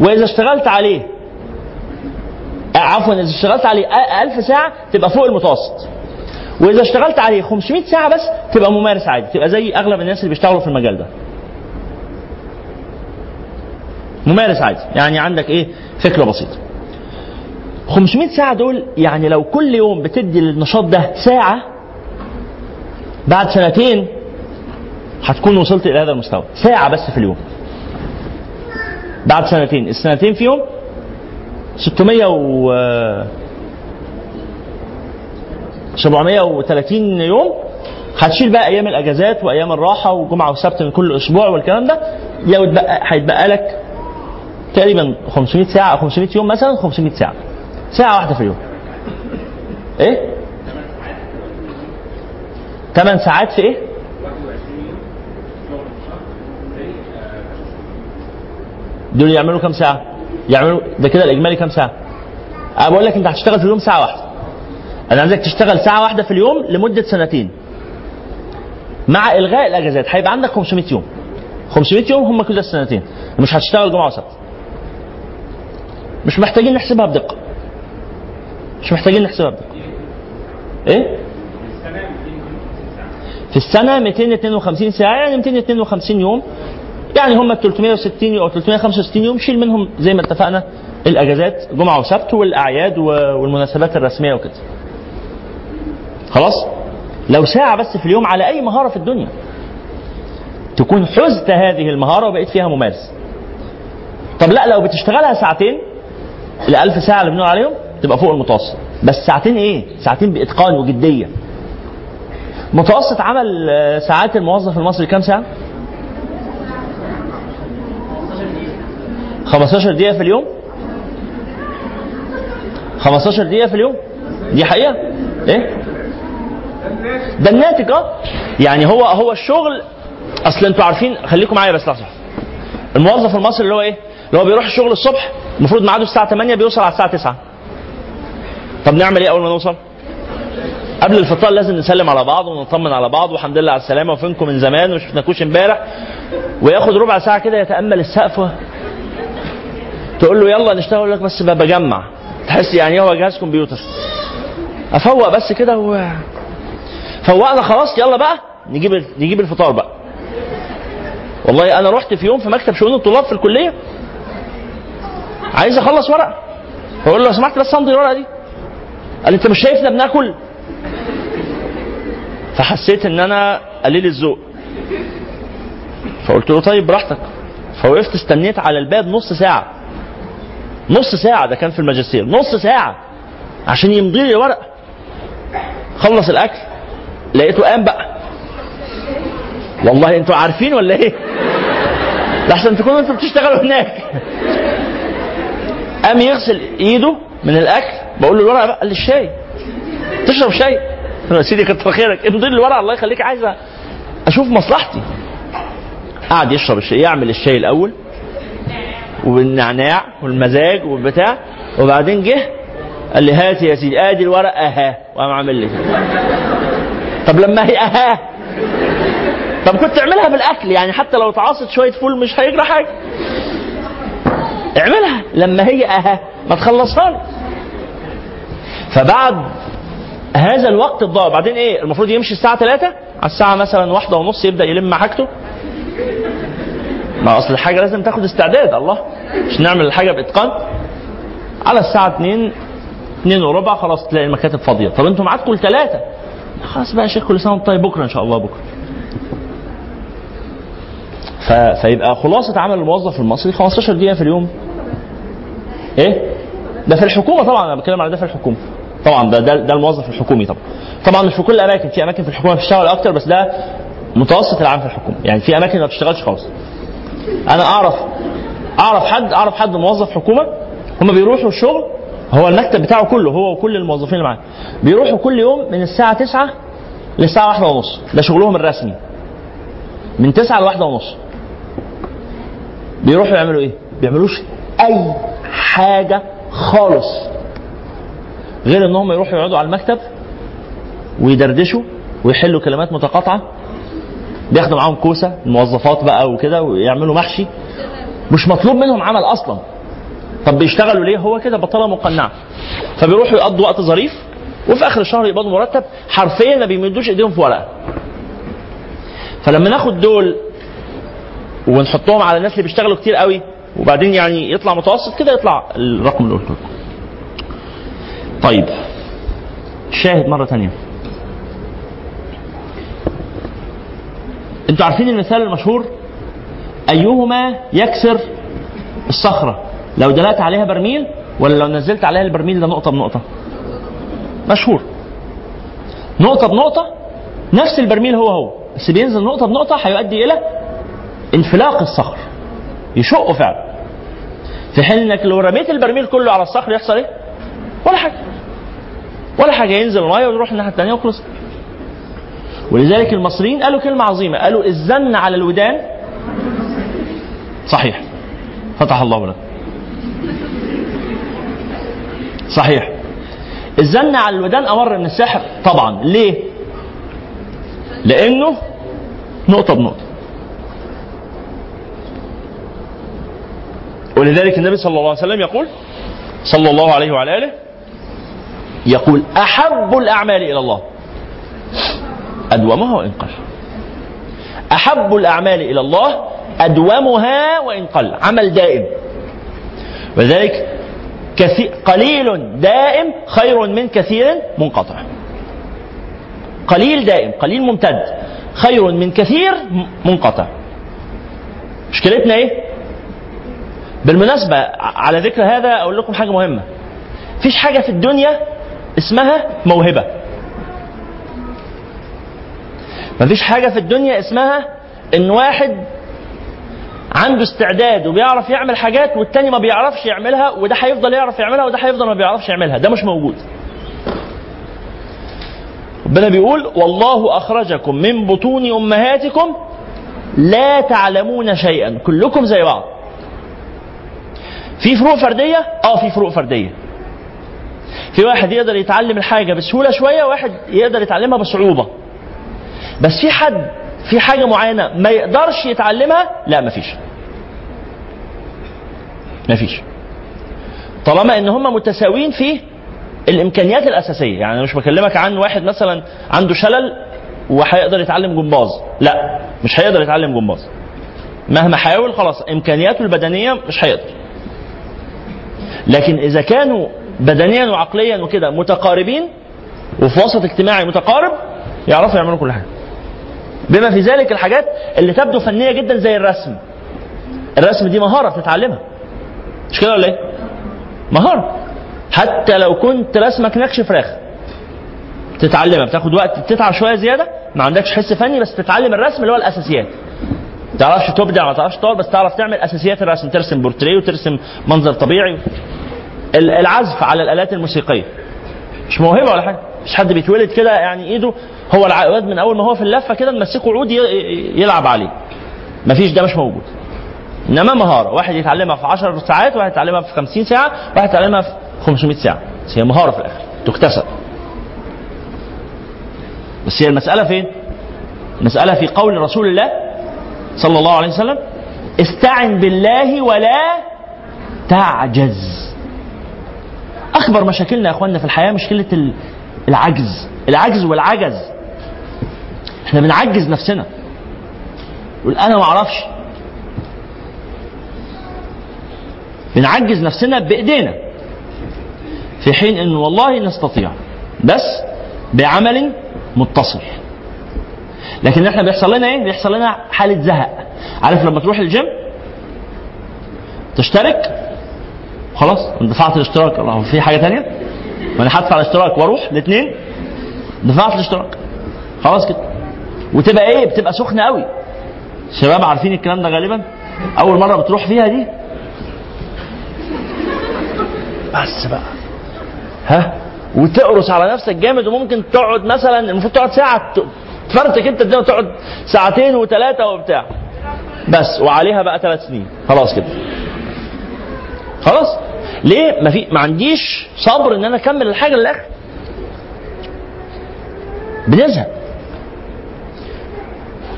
وإذا اشتغلت عليه عفوا إذا اشتغلت عليه 1000 ساعة تبقى فوق المتوسط. وإذا اشتغلت عليه 500 ساعة بس تبقى ممارس عادي. تبقى زي أغلب الناس اللي بيشتغلوا في المجال ده. ممارس عادي. يعني عندك إيه؟ فكرة بسيطة. 500 ساعة دول يعني لو كل يوم بتدي للنشاط ده ساعة بعد سنتين هتكون وصلت إلى هذا المستوى. ساعة بس في اليوم. بعد سنتين. السنتين فيهم 600 و 730 يوم. هتشيل بقى أيام الأجازات وأيام الراحة وجمعة وسبت من كل أسبوع والكلام ده. لو هيتبقى لك تقريبا 500 ساعة 500 يوم مثلا 500 ساعة. ساعة واحدة في اليوم. إيه؟ 8 ساعات في إيه؟ دول يعملوا كام ساعة؟ يعملوا ده كده الإجمالي كام ساعة؟ أنا بقول لك أنت هتشتغل في اليوم ساعة واحدة. أنا عايزك تشتغل ساعة واحدة في اليوم لمدة سنتين. مع إلغاء الأجازات هيبقى عندك 500 يوم. 500 يوم هم كده السنتين. مش هتشتغل جمعة وسبت. مش محتاجين نحسبها بدقة. مش محتاجين نحسبها إيه؟ في السنة 252 ساعة يعني 252 يوم. يعني هم 360 أو 365 يوم شيل منهم زي ما اتفقنا الأجازات جمعة وسبت والأعياد والمناسبات الرسمية وكده. خلاص؟ لو ساعة بس في اليوم على أي مهارة في الدنيا تكون حزت هذه المهارة وبقيت فيها ممارس. طب لا لو بتشتغلها ساعتين الألف ساعة اللي بنقول عليهم تبقى فوق المتوسط. بس ساعتين إيه؟ ساعتين بإتقان وجدية. متوسط عمل آه، ساعات الموظف المصري كام ساعة؟ 15 دقيقة في اليوم. 15 دقيقة في اليوم. دي حقيقة؟ إيه؟ ده الناتج آه. يعني هو هو الشغل أصل أنتوا عارفين خليكم معايا بس لحظة. الموظف المصري اللي هو إيه؟ اللي هو بيروح الشغل الصبح المفروض ميعاده الساعة 8 بيوصل على الساعة 9 طب نعمل إيه أول ما نوصل؟ قبل الفطار لازم نسلم على بعض ونطمن على بعض والحمد لله على السلامة وفينكم من زمان وما شفناكوش امبارح. وياخد ربع ساعة كده يتأمل السقف تقول له يلا نشتغل يقول لك بس بجمع. تحس يعني هو جهاز كمبيوتر. أفوق بس كده و... فوقنا خلاص يلا بقى نجيب نجيب الفطار بقى. والله أنا رحت في يوم في مكتب شؤون الطلاب في الكلية. عايز أخلص ورقه فاقول له لو سمحت بس أمضي الورقة دي. قال أنت مش شايفنا بناكل؟ فحسيت إن أنا قليل الذوق. فقلت له طيب براحتك. فوقفت استنيت على الباب نص ساعة. نص ساعة ده كان في الماجستير. نص ساعة عشان يمضي لي ورقه خلص الأكل لقيته قام بقى والله أنتوا عارفين ولا إيه؟ لحسن تكونوا أنتوا بتشتغلوا هناك. قام يغسل إيده. من الأكل. بقول له الورقة بقى. قال لي الشاي. تشرب شاي. يا سيدي كتر خيرك. امضي الورقة الله يخليك عايز أشوف مصلحتي. قعد يشرب الشاي. يعمل الشاي الأول. والنعناع والمزاج والبتاع. وبعدين جه. قال لي هات يا سيدي. أدي الورقة. أها. وقام عامل لي. طب لما هي أها. طب كنت اعملها بالأكل. يعني حتى لو اتعاصت شوية فول مش هيجرى حاجة. اعملها. لما هي أها. ما تخلصها فبعد هذا الوقت الضاع. بعدين إيه؟ المفروض يمشي الساعة 3 على الساعة مثلا واحدة ونص يبدأ يلم حاجته. ما أصل الحاجة لازم تاخد استعداد الله. مش نعمل الحاجة بإتقان. على الساعة 2 2 وربع خلاص تلاقي المكاتب فاضية. طب أنتوا معاكم الثلاثه خلاص بقى يا شيخ كل سنة وأنت طيب. بكرة إن شاء الله بكرة. ف... فيبقى خلاصة عمل الموظف المصري 15 دقيقة في اليوم. إيه؟ ده في الحكومة طبعا أنا بتكلم على ده في الحكومة. طبعا ده ده, ده الموظف الحكومي طبعا. طبعا مش في كل الأماكن، في أماكن في الحكومة بتشتغل أكتر بس ده متوسط العام في الحكومة، يعني في أماكن ما بتشتغلش خالص. أنا أعرف أعرف حد أعرف حد موظف حكومة هم بيروحوا الشغل هو المكتب بتاعه كله هو وكل الموظفين اللي معاه بيروحوا كل يوم من الساعة 9 للساعة واحدة ونص ده شغلهم الرسمي من 9 لواحدة ونص بيروحوا يعملوا إيه؟ بيعملوش أي حاجة خالص. غير ان هم يروحوا يقعدوا على المكتب ويدردشوا ويحلوا كلمات متقاطعة بياخدوا معاهم كوسة الموظفات بقى وكده ويعملوا محشي. مش مطلوب منهم عمل أصلا. طب بيشتغلوا ليه؟ هو كده بطاله مقنعة. فبيروحوا يقضوا وقت ظريف وفي آخر الشهر يقبضوا مرتب حرفيا ما بيمدوش إيديهم في ورقة. فلما ناخد دول ونحطهم على الناس اللي بيشتغلوا كتير قوي وبعدين يعني يطلع متوسط كده يطلع الرقم اللي قلته. طيب شاهد مرة ثانية أنتوا عارفين المثال المشهور؟ أيهما يكسر الصخرة؟ لو دلقت عليها برميل ولا لو نزلت عليها البرميل ده نقطة بنقطة؟ مشهور. نقطة بنقطة نفس البرميل هو هو بس بينزل نقطة بنقطة هيؤدي إلى انفلاق الصخر. يشقه فعلا. في حين إنك لو رميت البرميل كله على الصخر يحصل إيه؟ ولا حاجة. ولا حاجة ينزل الميه ويروح الناحية الثانية وخلص ولذلك المصريين قالوا كلمة عظيمة قالوا الزن على الودان صحيح. فتح الله لك. صحيح. الزن على الودان أمر من السحر طبعا. ليه؟ لأنه نقطة بنقطة. ولذلك النبي صلى الله عليه وسلم يقول صلى الله عليه وعلى آله يقول أحب الأعمال إلى الله. أدومها وإن قل. أحب الأعمال إلى الله أدومها وإن قل. عمل دائم. ولذلك كثير قليل دائم خير من كثير منقطع. قليل دائم قليل ممتد خير من كثير منقطع. مشكلتنا إيه؟ بالمناسبة على ذكر هذا أقول لكم حاجة مهمة. فيش حاجة في الدنيا اسمها موهبة. مفيش حاجة في الدنيا اسمها إن واحد عنده استعداد وبيعرف يعمل حاجات والتاني ما بيعرفش يعملها وده هيفضل يعرف يعملها وده هيفضل ما بيعرفش يعملها. ده مش موجود. ربنا بيقول والله أخرجكم من بطون أمهاتكم لا تعلمون شيئا. كلكم زي بعض. في فروق فردية؟ آه في فروق فردية. في واحد يقدر يتعلم الحاجة بسهولة شوية وواحد يقدر يتعلمها بصعوبة. بس في حد في حاجة معينة ما يقدرش يتعلمها لا مفيش مفيش طالما إن هم متساويين في الإمكانيات الأساسية. يعني مش بكلمك عن واحد مثلا عنده شلل وهيقدر يتعلم جمباز. لا مش هيقدر يتعلم جمباز. مهما حاول خلاص إمكانياته البدنية مش هيقدر. لكن إذا كانوا بدنيا وعقليا وكده متقاربين وفي وسط اجتماعي متقارب يعرفوا يعملوا كل حاجة. بما في ذلك الحاجات اللي تبدو فنية جدا زي الرسم. الرسم دي مهارة بتتعلمها. مش كده ولا إيه؟ مهارة. حتى لو كنت رسمك نكش فراخ تتعلمها بتاخد وقت تتعب شوية زيادة ما عندكش حس فني بس تتعلم الرسم اللي هو الأساسيات. ما تعرفش تبدع ما تعرفش تطور بس تعرف تعمل أساسيات الرسم ترسم بورتريه وترسم منظر طبيعي. ال- العزف على الآلات الموسيقية. مش موهبة ولا حاجة. مش حد بيتولد كده يعني إيده. هو العقاد من أول ما هو في اللفة كده نمسكه عود يلعب عليه. مفيش ده مش موجود. إنما مهارة. واحد يتعلمها في 10 ساعات واحد يتعلمها في 50 ساعة واحد يتعلمها في 500 ساعة. بس هي مهارة في الآخر. تكتسب. بس هي المسألة فين؟ المسألة في قول رسول الله صلى الله عليه وسلم استعن بالله ولا تعجز. أكبر مشاكلنا يا إخواننا في الحياة مشكلة ال- العجز العجز والعجز. إحنا بنعجز نفسنا. يقول أنا ما أعرفش. بنعجز نفسنا بإيدينا. في حين إن والله نستطيع بس بعمل متصل. لكن إحنا بيحصل لنا إيه؟ بيحصل لنا حالة زهق. عارف لما تروح الجيم تشترك؟ خلاص دفعت الاشتراك. الله في حاجة تانية؟ ما أنا هدفع الاشتراك وأروح الاثنين دفعت الاشتراك. خلاص كده. وتبقى إيه؟ بتبقى سخنة قوي شباب عارفين الكلام ده غالبا؟ أول مرة بتروح فيها دي؟ بس بقى. ها؟ وتقرص على نفسك جامد وممكن تقعد مثلا المفروض تقعد ساعة تفرتك انت الدنيا تقعد ساعتين وثلاثه وبتاع. بس وعليها بقى ثلاث سنين. خلاص كده. خلاص؟ ليه؟ ما في ما عنديش صبر ان أنا اكمل الحاجة للآخر. بنزهق.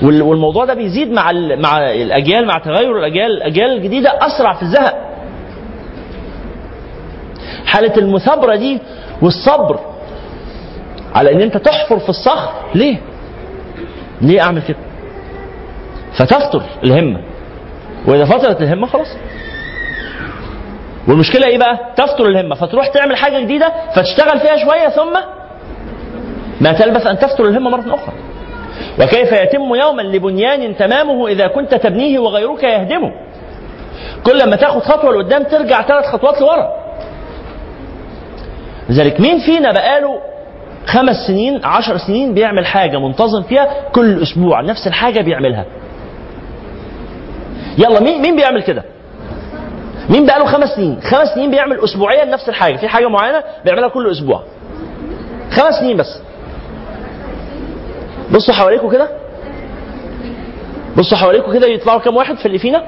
وال- والموضوع ده بيزيد مع مع الأجيال مع تغير الأجيال الاجيال الجديده أسرع في الزهق. حالة المثابرة دي والصبر على إن أنت تحفر في الصخر ليه؟ ليه أعمل كده؟ فتفتر الهمة. وإذا فترت الهمة خلاص. والمشكلة إيه بقى؟ تفتر الهمة. فتروح تعمل حاجة جديدة فتشتغل فيها شوية ثم ما تلبث أن تفتر الهمة مرة أخرى. وكيف يتم يوما لبنيان تمامه إذا كنت تبنيه وغيرك يهدمه. كل ما تاخد خطوة لقدام ترجع ثلاث خطوات لورا. لذلك مين فينا بقاله خمس سنين عشر سنين بيعمل حاجة منتظم فيها كل أسبوع نفس الحاجة بيعملها. يلا مين مين بيعمل كده؟ مين بقاله خمس سنين؟ خمس سنين بيعمل أسبوعيا نفس الحاجة. في حاجة معينة بيعملها كل أسبوع. خمس سنين بس. بصوا حواليكم كده. بصوا حواليكم كده يطلعوا كام واحد في اللي فينا؟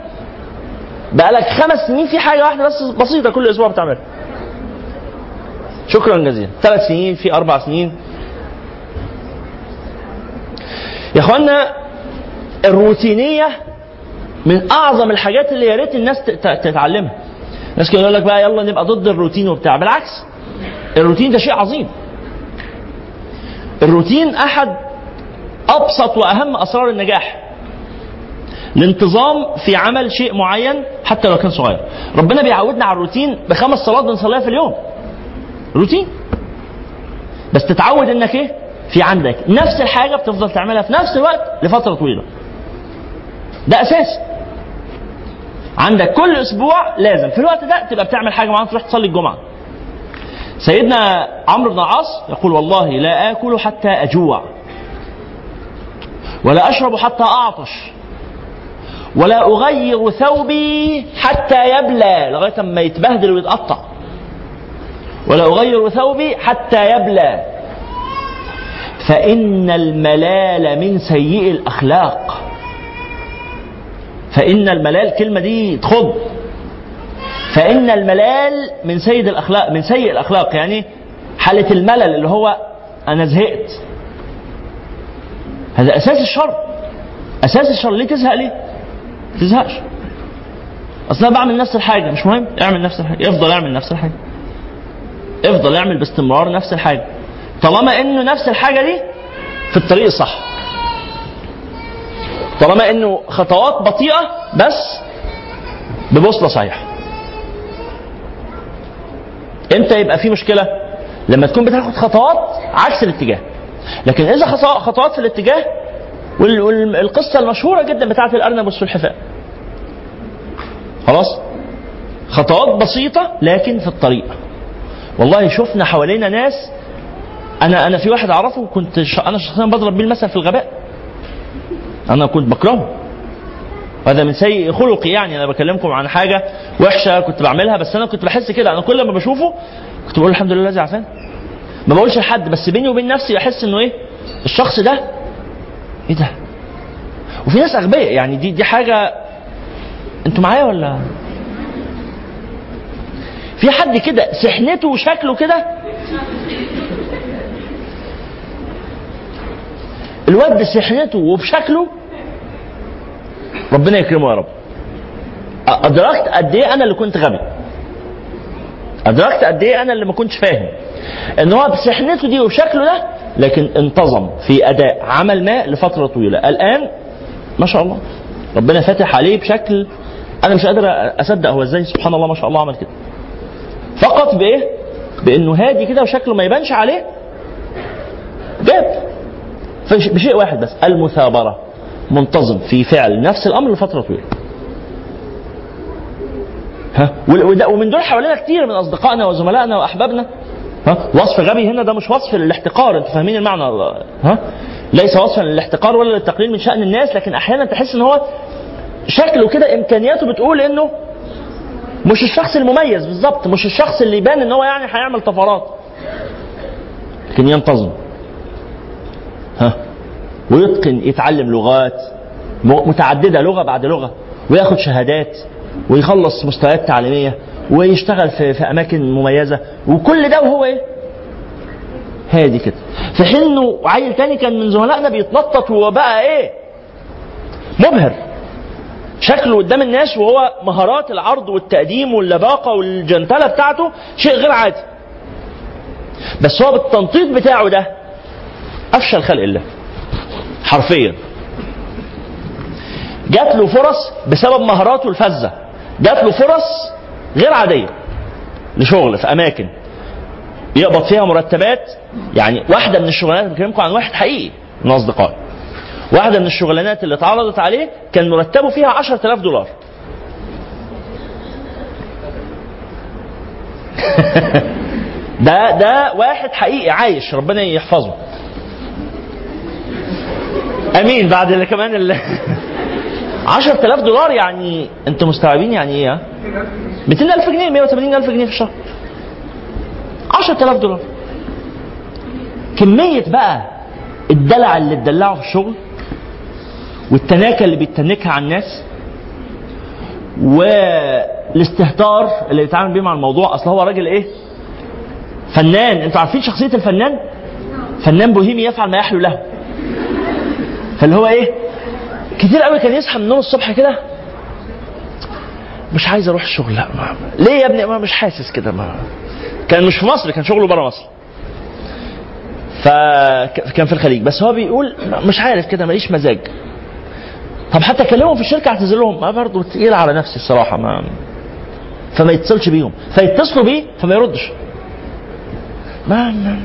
بقالك خمس سنين في حاجة واحدة بس بسيطة كل أسبوع بتعملها. شكرا جزيلا. ثلاث سنين في أربع سنين. يا إخوانا الروتينية من أعظم الحاجات اللي يا ريت الناس تتعلمها. ناس كانوا يقول لك بقى يلا نبقى ضد الروتين وبتاع. بالعكس الروتين ده شيء عظيم. الروتين أحد أبسط وأهم أسرار النجاح. الانتظام في عمل شيء معين حتى لو كان صغير. ربنا بيعودنا على الروتين بخمس صلوات بنصليها في اليوم. روتين. بس تتعود إنك إيه؟ في عندك نفس الحاجة بتفضل تعملها في نفس الوقت لفترة طويلة. ده أساس. عندك كل أسبوع لازم. في الوقت ده تبقى بتعمل حاجة معينه تروح تصلي الجمعة. سيدنا عمرو بن العاص يقول والله لا آكل حتى أجوع ولا أشرب حتى أعطش ولا أغير ثوبي حتى يبلى لغاية ما يتبهدل ويتقطع. ولا أغير ثوبي حتى يبلى. فإن الملال من سيء الأخلاق. فإن الملال الكلمة دي تخض. فإن الملال من سيد الأخلاق من سيء الأخلاق يعني حالة الملل اللي هو أنا زهقت. هذا أساس الشر. أساس الشر. ليه تزهق ليه؟ تزهقش. أصل أنا بعمل نفس الحاجة مش مهم؟ اعمل نفس الحاجة. افضل اعمل نفس الحاجة. افضل اعمل باستمرار نفس الحاجة. طالما إنه نفس الحاجة دي في الطريق الصح. طالما إنه خطوات بطيئة بس ببوصلة صحيحة. إمتى يبقى في مشكلة؟ لما تكون بتاخد خطوات عكس الاتجاه. لكن إذا خطوات في الاتجاه والقصة المشهورة جدا بتاعت الأرنب والسلحفاء خلاص؟ خطوات بسيطة لكن في الطريق. والله شفنا حوالينا ناس. أنا أنا في واحد أعرفه كنت. أنا شخصيا بضرب بيه المثل في الغباء. أنا كنت بكرهه. هذا من سيء خلقي يعني. أنا بكلمكم عن حاجة وحشة كنت بعملها بس أنا كنت بحس كده. أنا كل ما بشوفه كنت بقول الحمد لله الذي عافاني ما بقولش لحد بس بيني وبين نفسي بحس إنه إيه؟ الشخص ده إيه ده؟ وفي ناس أغبياء يعني. دي دي حاجة أنتوا معايا ولا؟ في حد كده سحنته وشكله كده؟ الواد سحنته وبشكله؟ ربنا يكرمه يا رب. أدركت قد إيه أنا اللي كنت غبي؟ أدركت قد إيه أنا اللي ما كنتش فاهم؟ إن هو بسحنته دي وشكله ده لكن انتظم في أداء عمل ما لفترة طويلة. الآن ما شاء الله. ربنا فاتح عليه بشكل أنا مش قادر أصدق هو إزاي. سبحان الله ما شاء الله عمل كده. فقط بإيه؟ بإنه هادي كده وشكله ما يبانش عليه. جاب. بشيء واحد بس. المثابرة. منتظم في فعل نفس الأمر لفترة طويلة. ها؟ ومن دول حوالينا كتير من أصدقائنا وزملائنا وأحبابنا. ها؟ وصف غبي هنا ده مش وصف للاحتقار. أنتوا فاهمين المعنى؟ ها؟ ليس وصفا للاحتقار ولا للتقليل من شأن الناس لكن أحيانا تحس إن هو شكله كده إمكانياته بتقول إنه مش الشخص المميز بالظبط مش الشخص اللي يبان إن هو يعني هيعمل طفرات. لكن ينتظم. ها. ويتقن يتعلم لغات. متعددة لغة بعد لغة. وياخد شهادات. ويخلص مستويات تعليمية. ويشتغل في, في أماكن مميزة. وكل ده وهو إيه؟ هادي كده. في حين إنه عيل تاني كان من زملائنا بيتنطط وبقى إيه؟ مبهر. شكله قدام الناس وهو مهارات العرض والتقديم واللباقة والجنتلة بتاعته شيء غير عادي. بس هو بالتنطيط بتاعه ده أفشل خلق الله. حرفيا. جات له فرص بسبب مهاراته الفذة. جات له فرص غير عادية. لشغل في أماكن. يقبض فيها مرتبات. يعني واحدة من الشغلانات بكلمكم عن واحد حقيقي من أصدقائي. واحدة من الشغلانات اللي اتعرضت عليه كان مرتبه فيها 10000 دولار. ده ده واحد حقيقي عايش ربنا يحفظه. أمين بعد اللي كمان اللي 10000 دولار يعني أنتوا مستوعبين يعني إيه؟ ها؟ 200000 جنيه 180000 جنيه في الشهر. 10000 دولار. كمية بقى الدلع اللي اتدلعه في الشغل والتناكة اللي بيتنكها على الناس والاستهتار اللي بيتعامل بيه مع الموضوع. أصل هو راجل إيه؟ فنان. أنتوا عارفين شخصية الفنان؟ فنان بوهيمي يفعل ما يحلو له. فاللي هو إيه؟ كتير قوي كان يصحى من النوم الصبح كده مش عايز أروح الشغل لا ما. ليه يا ابني؟ ما مش حاسس كده ما كان مش في مصر كان شغله بره مصر. فكان في الخليج. بس هو بيقول مش عارف كده ماليش مزاج. طب حتى اكلمهم في الشركة اعتذر لهم. ما برضه تقيل على نفسي الصراحة ما فما يتصلش بيهم. فيتصلوا بيه فما يردش. ما, ما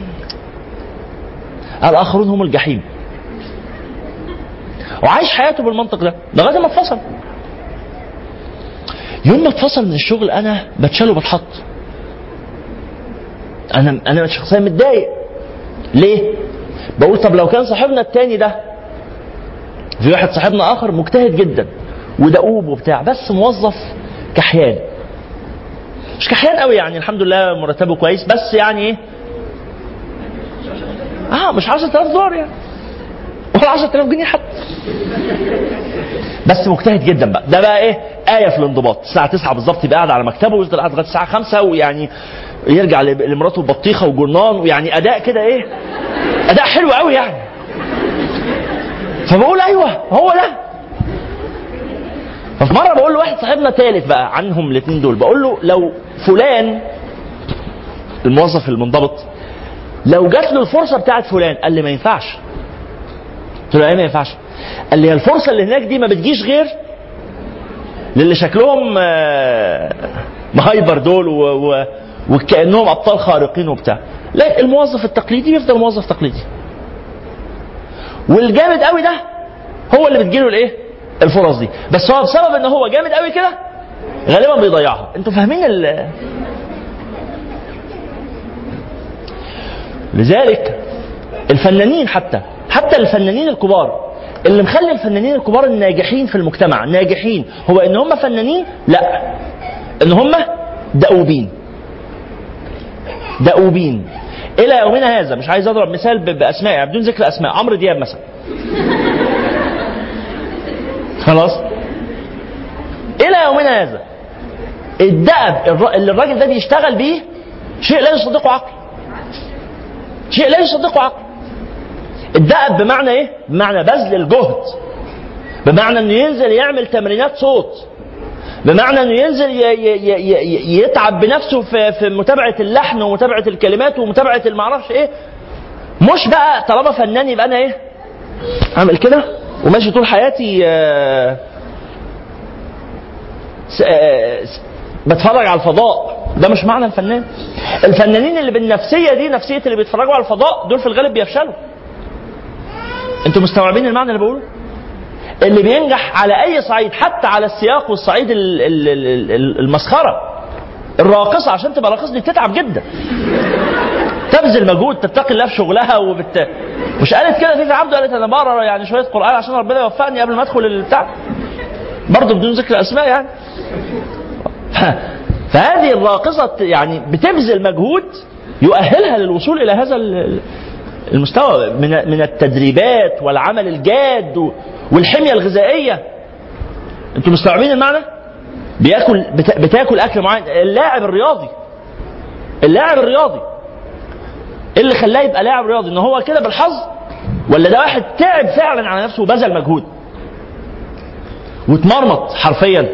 الآخرون هم الجحيم. وعايش حياته بالمنطق ده لغاية ما اتفصل. يوم ما اتفصل من الشغل أنا بتشال وبتحط. أنا أنا شخصيا متضايق. ليه؟ بقول طب لو كان صاحبنا التاني ده في واحد صاحبنا آخر مجتهد جدا ودؤوب وبتاع بس موظف كحيان. مش كحيان قوي يعني الحمد لله مرتبه كويس بس يعني إيه؟ آه مش 10000 دولار يعني. ولا 10000 جنيه حتى. بس مجتهد جدا بقى. ده بقى إيه؟ آية في الانضباط. الساعة 9 بالظبط يبقى قاعد على مكتبه ويفضل قاعد لغاية الساعة 5 ويعني يرجع لمراته البطيخة وجرنان ويعني أداء كده إيه؟ أداء حلو قوي يعني. فبقول أيوه هو ده. ففي مرة بقول له واحد صاحبنا ثالث بقى عنهم الاثنين دول بقول له لو فلان الموظف المنضبط لو جات له الفرصة بتاعت فلان قال لي ما ينفعش. قلت له إيه ما ينفعش؟ قال لي الفرصة اللي هناك دي ما بتجيش غير للي شكلهم آه، مهايبر دول و... و... وكأنهم أبطال خارقين وبتاع. لا الموظف التقليدي يفضل موظف تقليدي. والجامد قوي ده هو اللي بتجيله الايه؟ الفرص دي. بس هو بسبب إن هو جامد قوي كده غالبا بيضيعها. أنتوا فاهمين ال... لذلك الفنانين حتى حتى الفنانين الكبار اللي مخلي الفنانين الكبار الناجحين في المجتمع ناجحين هو إن هم فنانين؟ لا. إن هم دؤوبين. دؤوبين. إلى يومنا هذا. مش عايز أضرب مثال بأسماء. يعني بدون ذكر أسماء. عمرو دياب مثلا. خلاص؟ إلى يومنا هذا. الدأب اللي الراجل ده بيشتغل بيه شيء لا يصدقه عقل. شيء لا يصدقه عقل. الدأب بمعنى إيه؟ بمعنى بذل الجهد. بمعنى إنه ينزل يعمل تمرينات صوت. بمعنى إنه ينزل يتعب بنفسه في في متابعة اللحن ومتابعة الكلمات ومتابعة المعرفش إيه؟ مش بقى طالما فنان يبقى أنا إيه؟ أعمل كده؟ وماشي طول حياتي آه، آه، بتفرج على الفضاء. ده مش معنى الفنان. الفنانين اللي بالنفسية دي نفسية اللي بيتفرجوا على الفضاء دول في الغالب بيفشلوا. أنتوا مستوعبين المعنى اللي بقوله؟ اللي بينجح على أي صعيد حتى على السياق والصعيد ال- ال- ال- ال- المسخرة. الراقصة عشان تبقى راقصه دي بتتعب جدا. تبذل مجهود تتقي الله في شغلها وبت مش قالت كده في عبده قالت أنا بقرأ يعني شوية قرآن عشان ربنا يوفقني قبل ما أدخل البتاع. برضه بدون ذكر اسماء يعني. فهذه الراقصة يعني بتبذل مجهود يؤهلها للوصول إلى هذا ال- المستوى من من التدريبات والعمل الجاد والحمية الغذائية. أنتوا مستوعبين المعنى؟ بياكل بتا- بتاكل أكل معين. اللاعب الرياضي اللاعب الرياضي. إيه اللي خلاه يبقى لاعب رياضي؟ إن هو كده بالحظ؟ ولا ده واحد تعب فعلا على نفسه وبذل مجهود؟ وتمرمط حرفيا.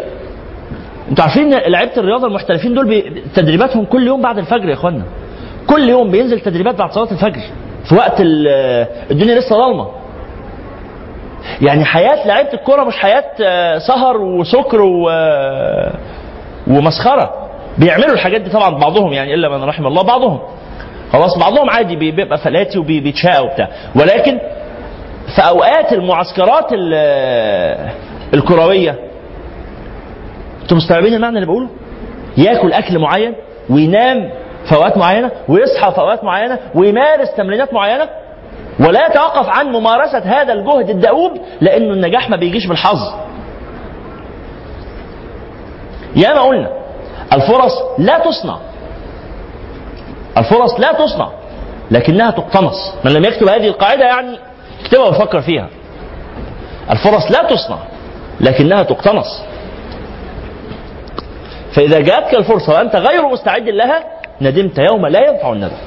أنتوا عارفين لعيبة الرياضة المحترفين دول بي... تدريباتهم كل يوم بعد الفجر يا إخوانا. كل يوم بينزل تدريبات بعد صلاة الفجر. في وقت ال- الدنيا لسه ضلمة. يعني حياة لعيبة الكورة مش حياة آه، سهر وسكر و... ومسخرة. بيعملوا الحاجات دي طبعا بعضهم يعني إلا من رحم الله بعضهم. خلاص بعضهم عادي بي- بيبقى فلاتي وبيتشاء وبتاع. ولكن في أوقات المعسكرات ال- الكروية أنتوا مستوعبين المعنى اللي بقوله؟ ياكل أكل معين وينام في أوقات معينة ويصحى في أوقات معينة ويمارس تمرينات معينة ولا يتوقف عن ممارسة هذا الجهد الدؤوب لأنه النجاح ما بيجيش بالحظ. يا ما قلنا الفرص لا تصنع. الفرص لا تصنع لكنها تقتنص. من لم يكتب هذه القاعدة يعني اكتبها وفكر فيها. الفرص لا تصنع لكنها تقتنص. فإذا جاءتك الفرصة وأنت غير مستعد لها ندمت يوم لا ينفع الندم.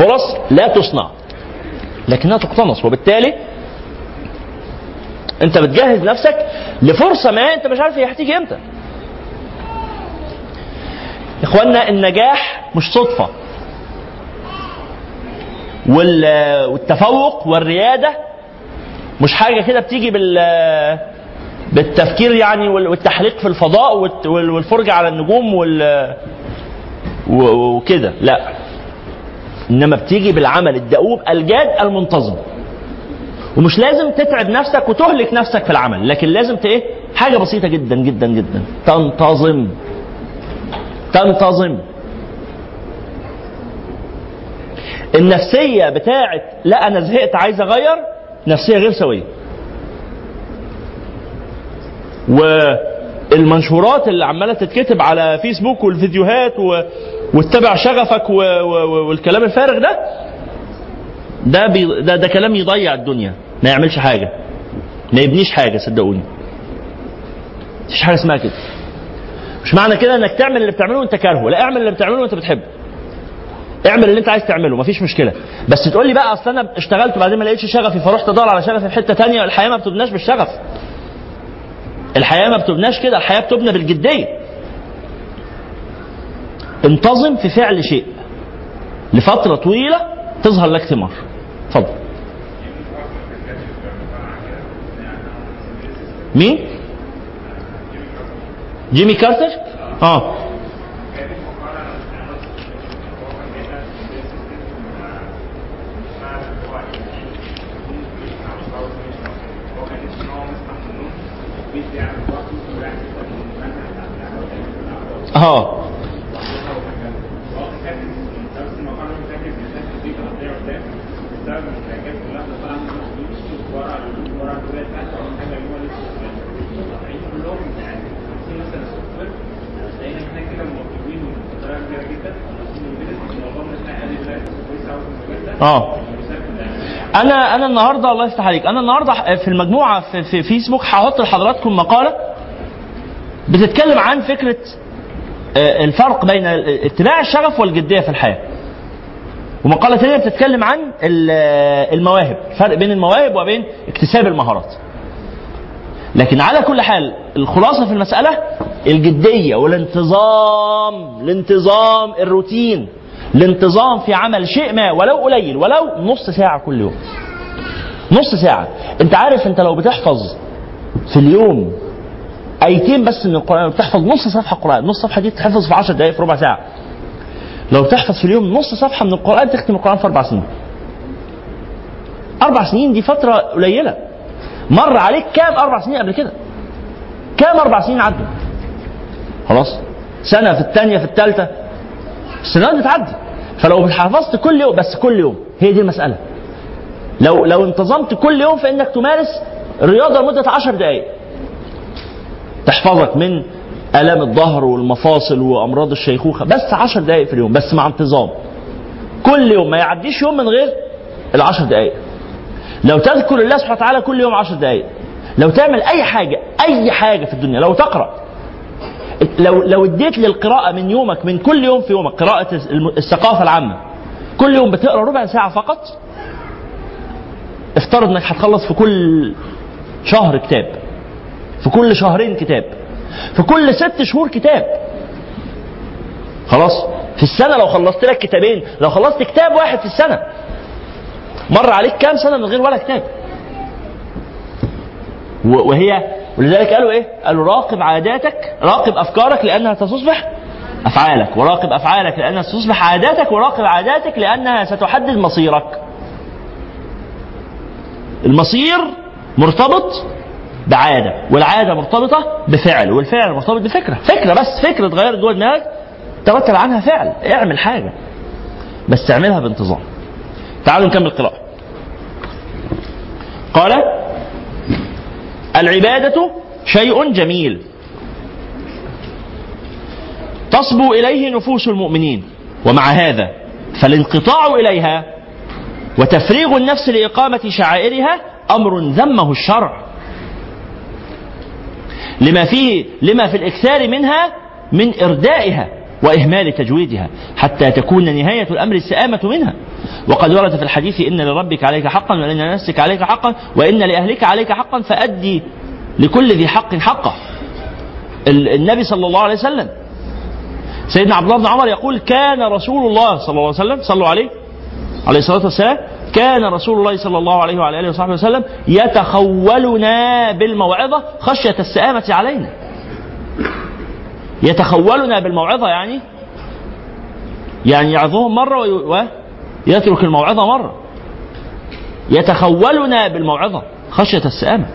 الفرص لا تصنع. لكنها تقتنص وبالتالي انت بتجهز نفسك لفرصة ما انت مش عارف هي هتيجي إمتى. اخوانا النجاح مش وال- والتفوق والريادة مش حاجة كده بتيجي بال بالتفكير يعني وال- والتحليق في الفضاء والت- وال- والفرجة على النجوم وكده. لا. إنما بتيجي بالعمل الدؤوب الجاد المنتظم. ومش لازم تتعب نفسك وتهلك نفسك في العمل لكن لازم إيه؟ حاجة بسيطة جدا جدا جدا. تنتظم. تنتظم. النفسية بتاعت لا أنا زهقت عايز أغير نفسية غير سوية. والمنشورات اللي عمالة تتكتب على فيسبوك والفيديوهات و... واتبع شغفك و... و... والكلام الفارغ ده ده, بي... ده ده كلام يضيع الدنيا ما يعملش حاجة. ما يبنيش حاجة صدقوني. مفيش حاجة اسمها كده. مش معنى كده إنك تعمل اللي بتعمله وأنت كارهه لا اعمل اللي بتعمله وأنت بتحبه. اعمل اللي أنت عايز تعمله مفيش مشكلة. بس تقول لي بقى أصل أنا اشتغلت وبعدين ما لقيتش شغفي فرحت أدور على شغفي في حتة تانية الحياة ما بتبناش بالشغف. الحياة ما بتبناش كده الحياة بتبنى بالجدية. انتظم في فعل شيء. لفترة طويلة تظهر لك ثمار. اتفضل مين؟ جيمي كارتر؟ آه. آه. آه. أنا أنا النهارده الله يفتح عليك. أنا النهارده في المجموعة في, في فيسبوك هحط لحضراتكم مقالة بتتكلم عن فكرة آه، الفرق بين اتباع الشغف والجدية في الحياة. ومقالة ثانية بتتكلم عن ال- المواهب الفرق بين المواهب وبين اكتساب المهارات. لكن على كل حال الخلاصة في المسألة الجدية والانتظام الانتظام الروتين. الانتظام في عمل شيء ما ولو قليل ولو نص ساعة كل يوم. نص ساعة. انت عارف انت لو بتحفظ في اليوم آيتين بس من القرآن بتحفظ نص صفحة قرآن نص صفحة دي تحفظ في 10 دقائق في ربع ساعة. لو تحفظ في اليوم نص صفحة من القرآن تختم القرآن في أربع سنين. أربع سنين دي فترة قليلة. مر عليك كام أربع سنين قبل كده؟ كام أربع سنين عدوا؟ خلاص. سنة في الثانية في الثالثة السنوات بتعدي فلو حفظت كل يوم بس كل يوم. هي دي المسألة. لو لو انتظمت كل يوم في إنك تمارس رياضة لمدة 10 دقائق تحفظك من الام الظهر والمفاصل وأمراض الشيخوخة. بس 10 دقائق في اليوم بس مع انتظام. كل يوم ما يعديش يوم من غير العشر دقائق لو تذكر الله سبحانه وتعالى كل يوم 10 دقائق لو تعمل أي حاجة أي حاجة في الدنيا لو تقرأ لو لو اديت للقراءة من يومك من كل يوم في يومك قراءة الثقافة العامة كل يوم بتقرأ ربع ساعة فقط افترض إنك هتخلص في كل شهر كتاب في كل شهرين كتاب في كل ست شهور كتاب. خلاص؟ في السنة لو خلصت لك كتابين لو خلصت كتاب واحد في السنة مر عليك كام سنة من غير ولا كتاب؟ وهي ولذلك قالوا إيه؟ قالوا راقب عاداتك راقب أفكارك لأنها ستصبح أفعالك وراقب أفعالك لأنها ستصبح عاداتك وراقب عاداتك لأنها ستحدد مصيرك. المصير مرتبط بعادة والعادة مرتبطة بفعل والفعل مرتبط بفكرة. فكرة بس فكرة اتغيرت جوه دماغك ترتب عنها فعل اعمل حاجة بس اعملها بانتظام. تعالوا نكمل القراءة قال العبادة شيء جميل. تصبو إليه نفوس المؤمنين. ومع هذا فالانقطاع إليها وتفريغ النفس لإقامة شعائرها أمر ذمه الشرع. لما فيه لما في الإكثار منها من إردائها وإهمال تجويدها حتى تكون نهاية الأمر السآمة منها. وقد ورد في الحديث إن لربك عليك حقا وإن لنفسك عليك حقا وإن لأهلك عليك حقا فأدي لكل ذي حق حقه. ال- النبي صلى الله عليه وسلم سيدنا عبد الله بن عمر يقول كان رسول الله صلى الله عليه وسلم صلوا عليه عليه الصلاة والسلام. كان رسول الله صلى الله عليه وعلى آله وصحبه وسلم يتخولنا بالموعظة خشية السآمة علينا. يتخولنا بالموعظة يعني يعني يعظهم مرة وي- ويترك الموعظة مرة يتخولنا بالموعظة. خشية السآمة.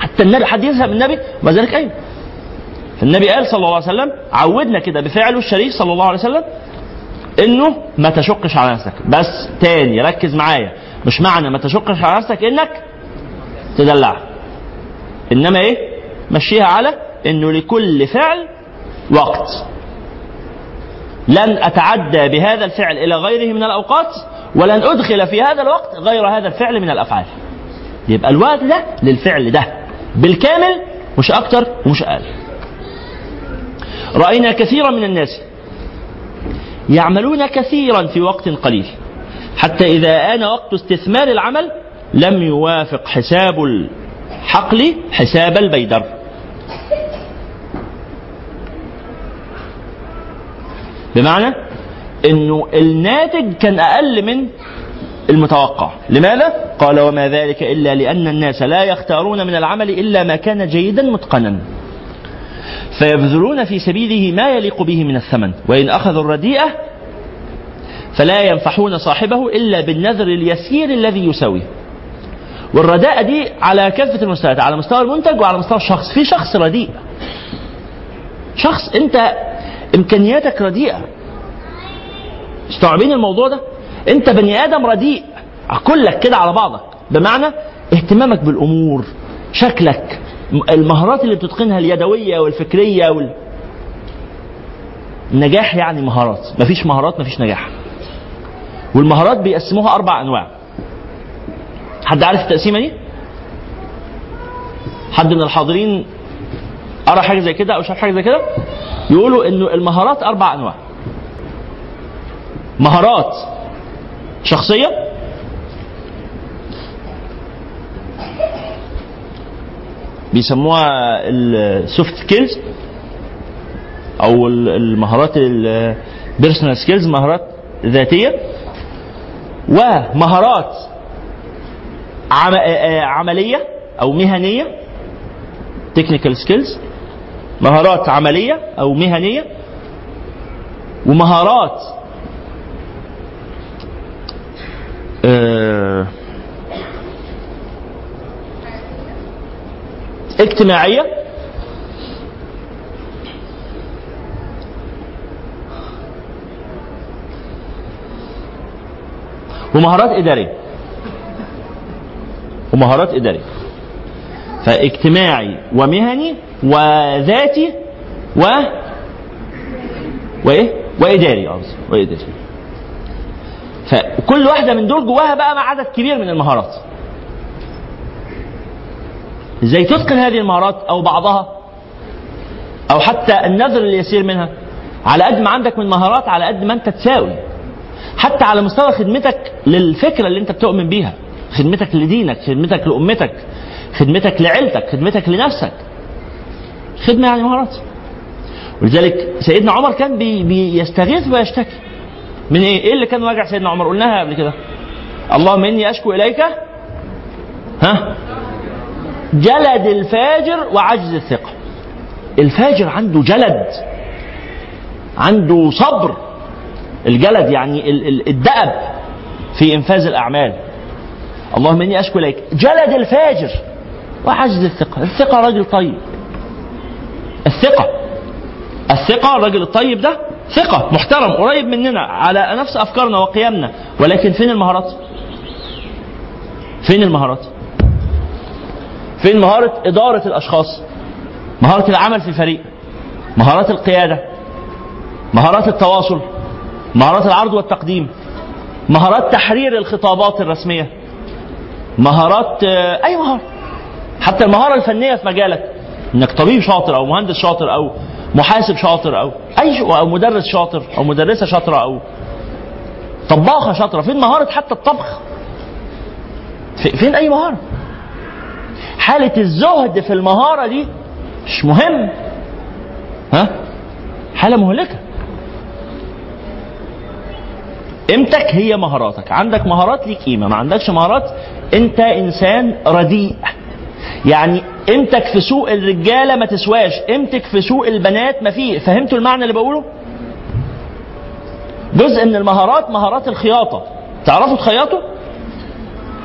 حتى النبي حد يزهق من النبي؟ ما ذلك أيوه النبي قال صلى الله عليه وسلم عودنا كده بفعله الشريف صلى الله عليه وسلم إنه ما تشقش على نفسك. بس تاني ركز معايا. مش معنى ما تشقش على نفسك إنك تدلع. إنما إيه؟ مشيها على إنه لكل فعل وقت. لن أتعدى بهذا الفعل إلى غيره من الأوقات ولن أدخل في هذا الوقت غير هذا الفعل من الأفعال. يبقى الوقت ده للفعل ده. بالكامل مش أكتر ومش أقل. رأينا كثيرا من الناس يعملون كثيرا في وقت قليل. حتى إذا آن وقت استثمار العمل لم يوافق حساب الحقل حساب البيدر. بمعنى إنه الناتج كان أقل من المتوقع. لماذا؟ قال وما ذلك إلا لأن الناس لا يختارون من العمل إلا ما كان جيدا متقنا. فيبذلون في سبيله ما يليق به من الثمن وإن أخذوا الرديئة فلا ينفحون صاحبه إلا بالنذر اليسير الذي يساويه. والرداءة دي على كافة المستويات على مستوى المنتج وعلى مستوى الشخص. في شخص رديء شخص أنت إمكانياتك رديئة. مستوعبين الموضوع ده؟ أنت بني آدم رديء. كلك كده على بعضك. بمعنى اهتمامك بالأمور شكلك المهارات اللي بتتقنها اليدوية والفكرية وال... النجاح يعني مهارات. مفيش مهارات مفيش نجاح. والمهارات بيقسموها أربع أنواع. حد عارف التقسيمة دي؟ حد من الحاضرين قرأ حاجة زي كده أو شاف حاجة زي كده؟ يقولوا إنه المهارات أربع أنواع. مهارات شخصية بيسموها ال soft skills أو المهارات ال personal skills مهارات ذاتية. ومهارات عم... عملية أو مهنية technical skills مهارات عملية أو مهنية؟ ومهارات. آه اجتماعية. ومهارات إدارية. ومهارات إدارية. فاجتماعي ومهني وذاتي و وإيه؟ وإداري قصدي. وإداري. فكل واحدة من دول جواها بقى عدد كبير من المهارات. إزاي تتقن هذه المهارات أو بعضها؟ أو حتى النذر اليسير منها. على قد ما عندك من مهارات على قد ما أنت تساوي. حتى على مستوى خدمتك للفكرة اللي أنت بتؤمن بيها. خدمتك لدينك خدمتك لأمتك خدمتك لعيلتك خدمتك لنفسك. خدمة يعني مهارات ولذلك سيدنا عمر كان بي بيستغيث ويشتكي من إيه؟ إيه اللي كان واجع سيدنا عمر؟ قلناها قبل كده. اللهم إني أشكو إليك ها جلد الفاجر وعجز الثقة. الفاجر عنده جلد عنده صبر الجلد يعني ال- ال- الدأب في إنفاذ الأعمال. اللهم إني أشكو إليك جلد الفاجر وعجز الثقة، الثقة راجل طيب. الثقة. الثقة الراجل الطيب ده ثقة محترم قريب مننا على نفس أفكارنا وقيمنا. ولكن فين المهارات؟ فين المهارات؟ فين مهارة إدارة الأشخاص؟ مهارة العمل في فريق مهارات القيادة؟ مهارات التواصل؟ مهارات العرض والتقديم؟ مهارات تحرير الخطابات الرسمية؟ مهارات آه، أي مهارة؟ حتى المهارة الفنية في مجالك. إنك طبيب شاطر أو مهندس شاطر أو محاسب شاطر أو أي أو مدرس شاطر أو مدرسة شاطرة أو طباخة شاطرة. فين مهارة حتى الطبخ؟ في- فين أي مهارة؟ حالة الزهد في المهارة دي مش مهم. ها؟ حالة مهلكة. قيمتك هي مهاراتك. عندك مهارات ليك قيمة ما عندكش مهارات أنت إنسان رديء. يعني قيمتك في سوق الرجالة ما تسواش قيمتك في سوق البنات ما فيه فهمتوا المعنى اللي بقوله؟ جزء من المهارات مهارات الخياطة. تعرفوا تخيطوا؟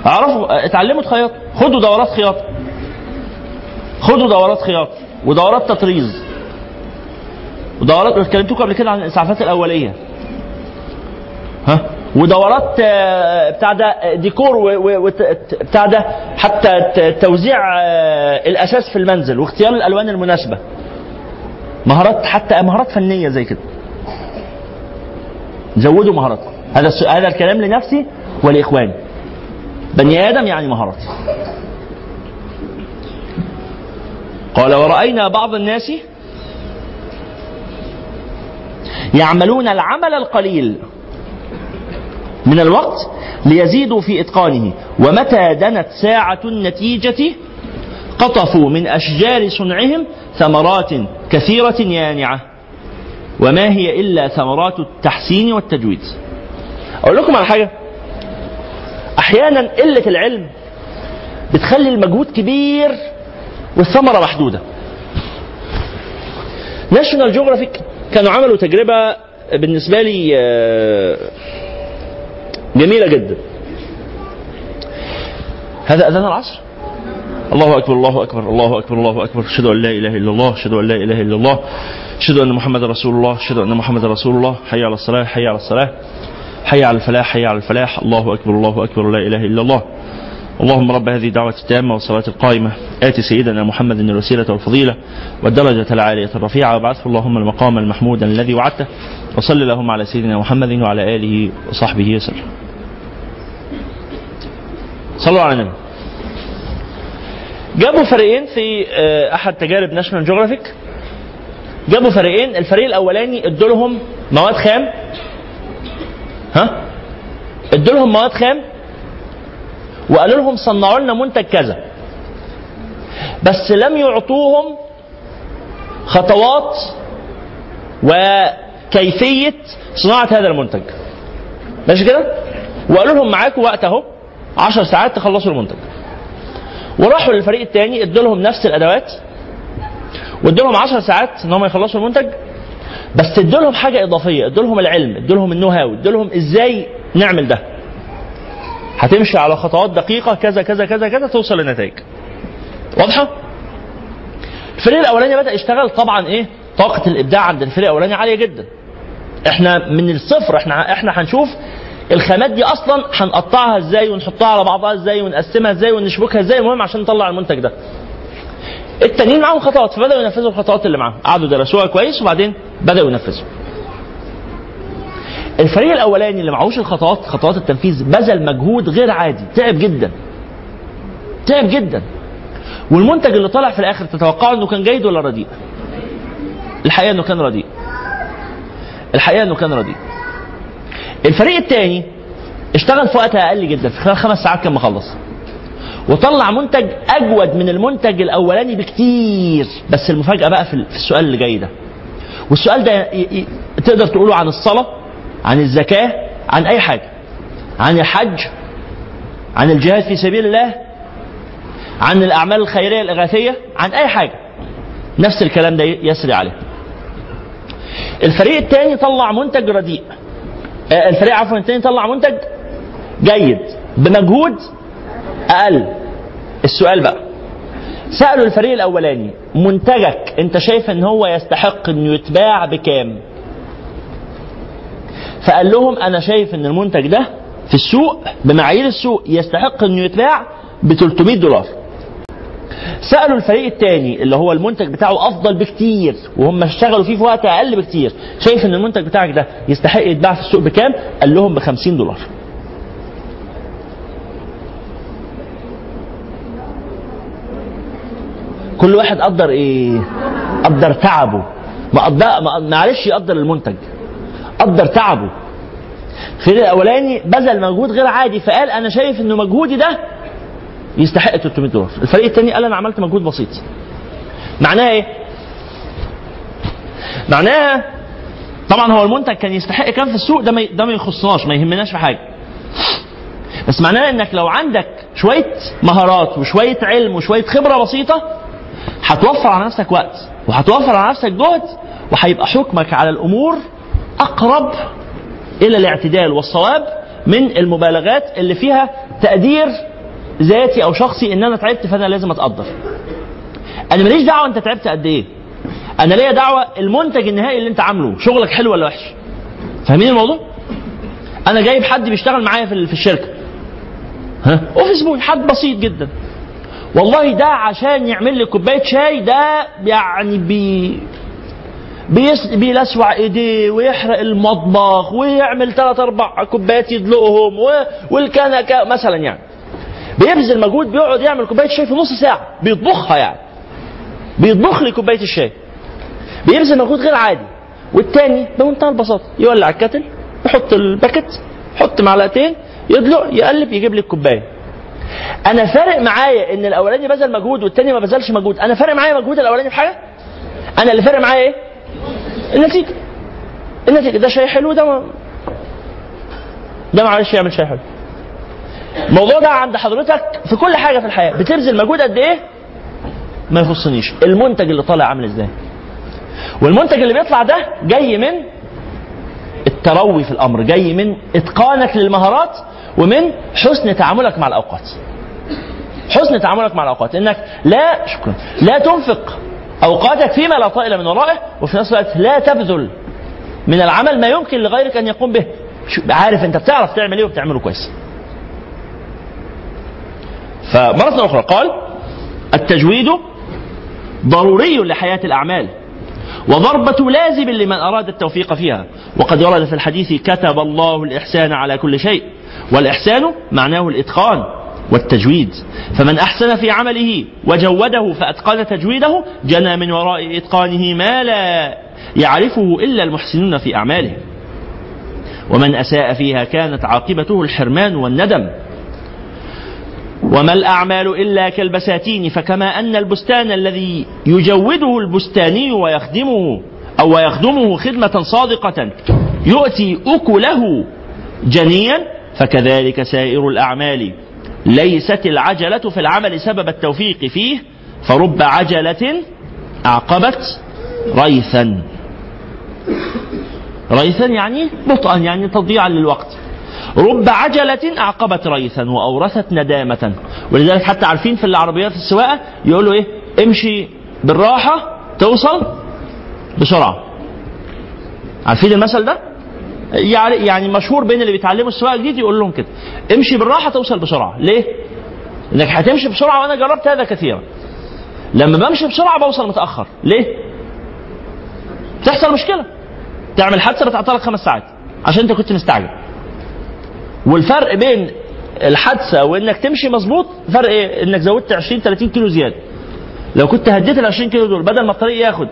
اعرفوا اتعلموا تخيطوا. خدوا دورات خياطة. خدوا دورات خياطة. ودورات تطريز. ودورات اتكلمتكم قبل كده عن الإسعافات الأولية. ها؟ ودورات آه، بتاع ده آه، ديكور و- و- وت- بتاع ده حتى توزيع آه، الاساس في المنزل واختيار الألوان المناسبة. مهارات حتى مهارات فنية زي كده. زودوا مهاراتكم. هذا هذا الكلام لنفسي ولإخواني. بني آدم يعني مهارات قال ورأينا بعض الناس يعملون العمل القليل. من الوقت ليزيدوا في إتقانه. ومتى دنت ساعة النتيجة؟ قطفوا من أشجار صنعهم ثمرات كثيرة يانعة. وما هي إلا ثمرات التحسين والتجويد. أقول لكم على حاجة. أحيانا قلة العلم بتخلي المجهود كبير والثمرة محدودة. ناشونال جيوغرافيك كانوا عملوا تجربة بالنسبة لي آه، جميلة جدا. هذا أذان العصر؟ الله أكبر الله أكبر الله أكبر الله أكبر. أشهد أن لا إله إلا الله أشهد أن لا إله إلا الله أشهد أن محمد رسول الله أشهد أن محمد رسول الله. حي على الصلاة حي على الصلاة. حي على الفلاح حي على الفلاح. الله أكبر الله أكبر لا إله إلا الله. اللهم رب هذه الدعوة التامة والصلاة القائمة. آت سيدنا محمد الوسيلة والفضيلة والدرجة العالية الرفيعة. وابعثه اللهم المقام المحمود الذي وعدته. وصل اللهم على سيدنا محمد وعلى آله وصحبه وسلم. صلوا على النبي. جابوا فريقين في آه، أحد تجارب ناشونال جيوغرافيك جابوا فريقين. الفريق الأولاني ادوا لهم مواد خام. ها؟ ادوا لهم مواد خام. وقالوا لهم صنعوا لنا منتج كذا. بس لم يعطوهم خطوات وكيفية صناعة هذا المنتج. ماشي كده؟ وقالوا لهم معاكم وقت اهو 10 ساعات تخلصوا المنتج. وراحوا للفريق الثاني ادوا لهم نفس الأدوات وادوا لهم 10 ساعات إن هم يخلصوا المنتج. بس ادوا لهم حاجة إضافية ادوا لهم العلم ادوا لهم النو هاو ادوا لهم إزاي نعمل ده. هتمشي على خطوات دقيقة كذا كذا كذا كذا توصل لنتائج واضحة؟ الفريق الأولاني بدأ يشتغل طبعا إيه؟ طاقة الإبداع عند الفريق الأولاني عالية جدا. إحنا من الصفر إحنا إحنا هنشوف الخامات دي أصلا هنقطعها إزاي ونحطها على بعضها إزاي ونقسمها إزاي ونشبكها إزاي المهم عشان نطلع المنتج ده. التانيين معاهم خطوات فبدأوا ينفذوا الخطوات اللي معاهم. قعدوا درسوها كويس وبعدين بدأوا ينفذوا. الفريق الأولاني اللي معهوش الخطوات خطوات التنفيذ بذل مجهود غير عادي تعب جدا. تعب جدا. والمنتج اللي طلع في الآخر تتوقعوا إنه كان جيد ولا رديء؟ الحقيقة إنه كان رديء. الحقيقة إنه كان رديء. الفريق الثاني اشتغل في وقت أقل جدا في خلال خمس ساعات كان مخلص. وطلع منتج أجود من المنتج الأولاني بكتير بس المفاجأة بقى في السؤال اللي جاي ده. والسؤال ده تقدر تقوله عن الصلاة؟ عن الزكاة عن أي حاجة؟ عن الحج عن الجهاد في سبيل الله عن الأعمال الخيرية الإغاثية عن أي حاجة. نفس الكلام ده يسري عليه. الفريق الثاني طلع منتج رديء. آه، الفريق عفوا الثاني طلع منتج جيد بمجهود أقل. السؤال بقى سألوا الفريق الأولاني منتجك أنت شايف إن هو يستحق إنه يتباع بكام؟ فقال لهم أنا شايف إن المنتج ده في السوق بمعايير السوق يستحق إنه يتباع ب 300 دولار. سألوا الفريق الثاني اللي هو المنتج بتاعه أفضل بكتير وهم اشتغلوا فيه في وقت أقل بكتير. شايف إن المنتج بتاعك ده يستحق يتباع في السوق بكام؟ قال لهم ب 50 دولار. كل واحد قدر إيه؟ قدر تعبه. ما قدر معلش يقدر المنتج. قدر تعبه. الفريق الاولاني بذل مجهود غير عادي فقال أنا شايف إنه مجهودي ده يستحق 300 دولار. الفريق الثاني قال أنا عملت مجهود بسيط. معناها إيه؟ معناها طبعا هو المنتج كان يستحق كام في السوق ده ما ده ما يخصناش ما يهمناش في حاجة. بس معناها إنك لو عندك شوية مهارات وشوية علم وشوية خبرة بسيطة هتوفر على نفسك وقت وهتوفر على نفسك جهد وهيبقى حكمك على الأمور أقرب إلى الاعتدال والصواب من المبالغات اللي فيها تقدير ذاتي أو شخصي إن أنا تعبت فأنا لازم أتقدر. أنا ماليش دعوة أنت تعبت قد إيه. أنا ليا دعوة المنتج النهائي اللي أنت عامله شغلك حلو ولا وحش. فاهمين الموضوع؟ أنا جايب حد بيشتغل معايا في الشركة. ها؟ office boy حد بسيط جدا. والله ده عشان يعمل لي كوباية شاي ده يعني بي بيلسوع ايديه ويحرق المطبخ ويعمل ثلاث أربع كوبايات يدلقهم. والكنكة مثلا يعني. بيبذل مجهود بيقعد يعمل كوباية شاي في نص ساعة بيطبخها يعني. بيطبخ لي كوباية الشاي. بيبذل مجهود غير عادي. والتاني بمنتهى البساطة يولع الكاتل يحط الباكت يحط معلقتين يدلق يقلب يجيب لي الكوباية. أنا فارق معايا إن الأولاني بذل مجهود والتاني ما بذلش مجهود. أنا فارق معايا مجهود الأولاني في حاجة؟ أنا اللي فارق معايا إيه؟ النتيجة. النتيجة ده شاي حلو ده ما ده معلش يعمل شاي حلو. الموضوع ده عند حضرتك في كل حاجة في الحياة. بتبذل مجهود قد إيه؟ ما يخصنيش. المنتج اللي طالع عامل إزاي؟ والمنتج اللي بيطلع ده جاي من التروي في الأمر جاي من إتقانك للمهارات ومن حسن تعاملك مع الأوقات. حسن تعاملك مع الأوقات. إنك لا شكرا لا تنفق اوقاتك فيما لا طائل من ورائه وفي نفس الوقت لا تبذل من العمل ما يمكن لغيرك أن يقوم به. عارف أنت بتعرف تعمل إيه وبتعمله كويس. فمرة أخرى قال التجويد ضروري لحياة الأعمال وضربة لازم لمن أراد التوفيق فيها. وقد ورد في الحديث كتب الله الإحسان على كل شيء والإحسان معناه الإتقان. والتجويد. فمن أحسن في عمله وجوده فأتقن تجويده جنى من وراء إتقانه ما لا يعرفه إلا المحسنون في أعمالهم ومن أساء فيها كانت عاقبته الحرمان والندم. وما الأعمال إلا كالبساتين فكما أن البستان الذي يجوده البستاني ويخدمه أو ويخدمه خدمة صادقة يؤتي أكله جنيا فكذلك سائر الأعمال. ليست العجلة في العمل سبب التوفيق فيه فرب عجلة أعقبت ريثا. ريثا يعني بطئا يعني تضييعا للوقت. رب عجلة أعقبت ريثا وأورثت ندامة. ولذلك حتى عارفين في العربيات السواقة يقولوا إيه؟ امشي بالراحة توصل بسرعة. عارفين المثل ده؟ يعني يعني مشهور بين اللي بيتعلموا السواقة جديد يقول لهم كده. امشي بالراحة توصل بسرعة. ليه؟ انك هتمشي بسرعة وأنا جربت هذا كثيرا. لما بمشي بسرعة بوصل متأخر. ليه؟ تحصل مشكلة. تعمل حادثة بتعطلك خمس ساعات عشان أنت كنت مستعجل. والفرق بين الحادثة وإنك تمشي مظبوط فرق إيه؟ إنك زودت 20 30 كيلو زيادة. لو كنت هديت ال 20 كيلو دول بدل ما الطريق ياخد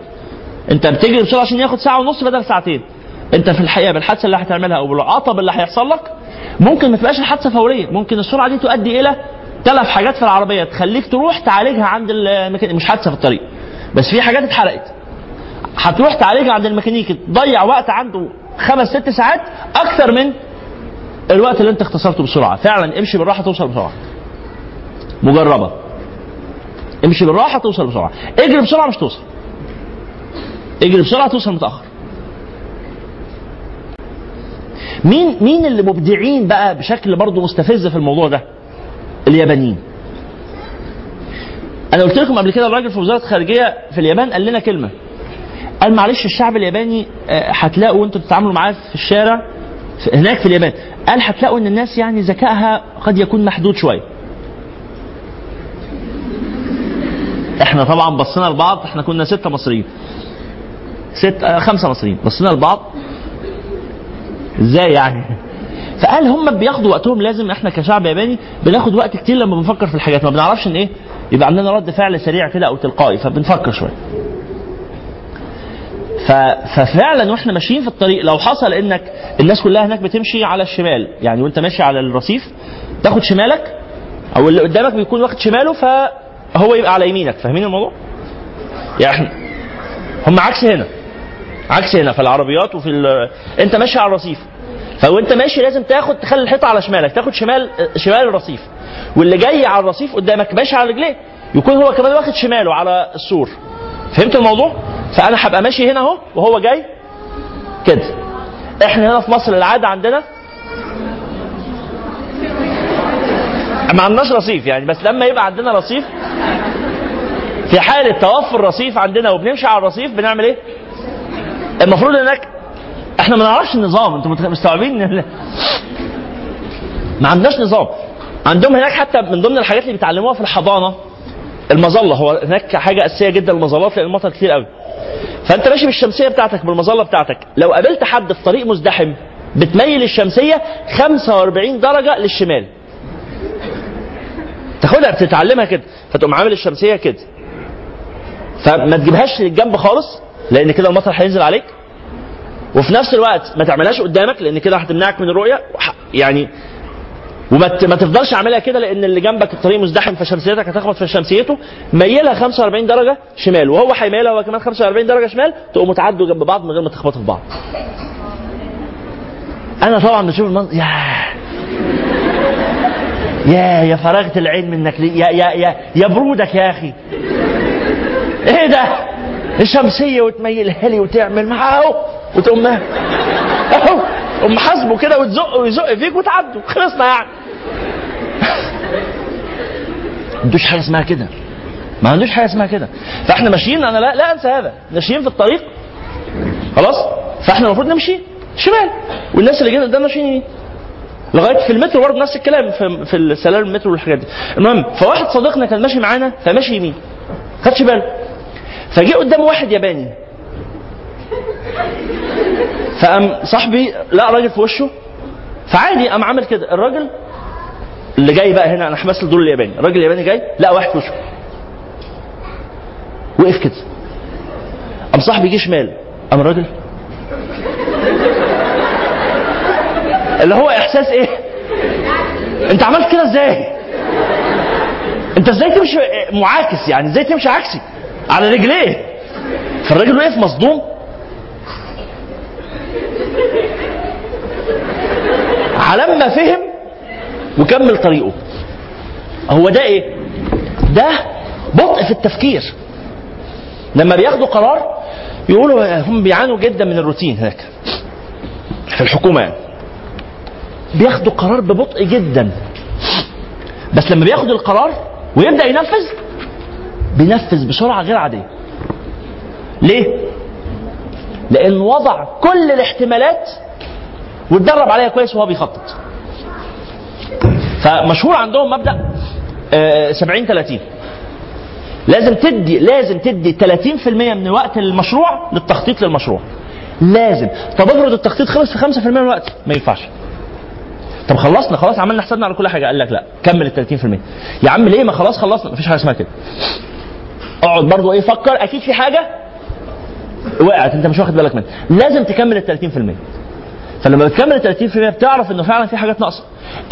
أنت بتجري بسرعة عشان ياخد ساعة ونص بدل ساعتين. انت في الحقيقة بالحادثة اللي هتعملها أو بالعطب اللي هيحصل لك ممكن ما تبقاش الحادثة فورية، ممكن السرعة دي تؤدي إلى ثلاث حاجات في العربية تخليك تروح تعالجها عند الميكانيكي مش حادثة في الطريق بس في حاجات اتحرقت. هتروح تعالجها عند الميكانيكي تضيع وقت عنده خمس ست ساعات أكثر من الوقت اللي انت اختصرته بسرعة. فعلا امشي بالراحة توصل بسرعة. مجربة. امشي بالراحة توصل بسرعة. اجري بسرعة مش توصل. اجري بسرعة توصل متأخر. مين مين اللي مبدعين بقى بشكل برضه مستفز في الموضوع ده؟ اليابانيين. أنا قلت لكم قبل كده الراجل في وزارة الخارجية في اليابان قال لنا كلمة. قال معلش الشعب الياباني آه، هتلاقوا وأنتوا بتتعاملوا معاه في الشارع هناك في اليابان. قال هتلاقوا إن الناس يعني ذكائها قد يكون محدود شوية. إحنا طبعا بصينا لبعض إحنا كنا ستة مصريين. ست آه، خمسة مصريين. بصينا لبعض. إزاي يعني فقال هم بياخدوا وقتهم لازم إحنا كشعب ياباني بناخد وقت كتير لما بنفكر في الحاجات ما بنعرفش ان إيه يبقى عندنا رد فعل سريع كده أو تلقائي فبنفكر شوية. ففعلا وإحنا ماشيين في الطريق لو حصل انك الناس كلها هناك بتمشي على الشمال يعني وانت ماشي على الرصيف تاخد شمالك أو اللي قدامك بيكون واخد شماله فهو يبقى على يمينك فاهمين الموضوع؟ يعني هم عكس هنا عكس هنا في العربيات وفي ال... انت ماشي على الرصيف. فوانت ماشي لازم تاخد تخلي الحيطة على شمالك تاخد شمال شمال الرصيف. واللي جاي على الرصيف قدامك ماشي على رجليه يكون هو كمان واخد شماله على السور. فهمت الموضوع؟ فأنا هبقى ماشي هنا أهو وهو جاي كده. إحنا هنا في مصر العادة عندنا ما عندناش رصيف يعني بس لما يبقى عندنا رصيف في حالة توفر رصيف عندنا وبنمشي على الرصيف بنعمل إيه؟ المفروض هناك إحنا ما نعرفش النظام. أنتوا مستوعبين ما عندناش نظام. عندهم هناك حتى من ضمن الحاجات اللي بيتعلموها في الحضانة المظلة. هو هناك حاجة أساسية جدا المظلات لأن المطر كتير قوي. فأنت ماشي بالشمسية بتاعتك بالمظلة بتاعتك. لو قابلت حد في طريق مزدحم بتميل الشمسية 45 درجة للشمال. تاخدها بتتعلمها كده. فتقوم عامل الشمسية كده. فما تجيبهاش للجنب خالص. لأن كده المطر هينزل عليك. وفي نفس الوقت ما تعملهاش قدامك لأن كده هتمنعك من الرؤية. يعني وما ما تفضلش عاملها كده لأن اللي جنبك الطريق مزدحم فشمسيتك هتخبط في شمسيته. ميلها 45 درجة شمال وهو هيميلها هو كمان 45 درجة شمال تقوموا تعدوا جنب بعض من غير ما تخبطوا في بعض. أنا طبعا بشوف المنظر يا يا يا فراغة العين منك ليه؟ يا يا يا يا برودك يا أخي. إيه ده؟ الشمسيه وتميلها لي وتعمل معاه أهو وتقوم أهو تقوم حاسبه كده وتزق ويزق فيك وتعدوا. خلصنا يعني. ما عندوش حاجة اسمها كده. ما عندوش حاجة اسمها كده. فإحنا ماشيين أنا لا لا أنسى هذا. ماشيين في الطريق. خلاص؟ فإحنا المفروض نمشي شمال. والناس اللي جاية قدامنا ماشيين لغاية في المترو برضه نفس الكلام في, في السلالم المترو والحاجات دي. المهم فواحد صديقنا كان ماشي معانا فماشي يمين. خدش باله. فجه قدامه واحد ياباني. فقام صاحبي لقى راجل في وشه فعادي قام عامل كده. الراجل اللي جاي بقى هنا أنا همثل دور الياباني. الراجل الياباني جاي لقى واحد في وشه. وقف كده. قام صاحبي جه شمال. قام الراجل اللي هو إحساس إيه؟ أنت عملت كده إزاي؟ أنت إزاي تمشي معاكس يعني؟ إزاي تمشي عكسي؟ على رجليه. فالراجل وقف مصدوم. على ما فهم وكمل طريقه. هو ده إيه؟ ده بطء في التفكير. لما بياخدوا قرار يقولوا هم بيعانوا جدا من الروتين هناك. في الحكومة يعني. بياخدوا قرار ببطء جدا. بس لما بياخد القرار ويبدأ ينفذ بينفذ بسرعة غير عادية. ليه؟ لأن وضع كل الاحتمالات واتدرب عليها كويس وهو بيخطط. فمشهور عندهم مبدأ آه، 70 30 لازم تدي لازم تدي 30% من وقت المشروع للتخطيط للمشروع. لازم. طب افرض التخطيط خلص في 5% من الوقت ما ينفعش. طب خلصنا خلاص عملنا حسابنا على كل حاجة. قال لك لا كمل ال 30% يا عم ليه ما خلاص خلصنا؟ مفيش حاجة اسمها كده. اقعد برضو إيه فكر. أكيد في حاجة وقعت انت مش واخد بالك منها. لازم تكمل ال 30% فلما بتكمل ال 30% بتعرف انه فعلا في حاجات ناقصة.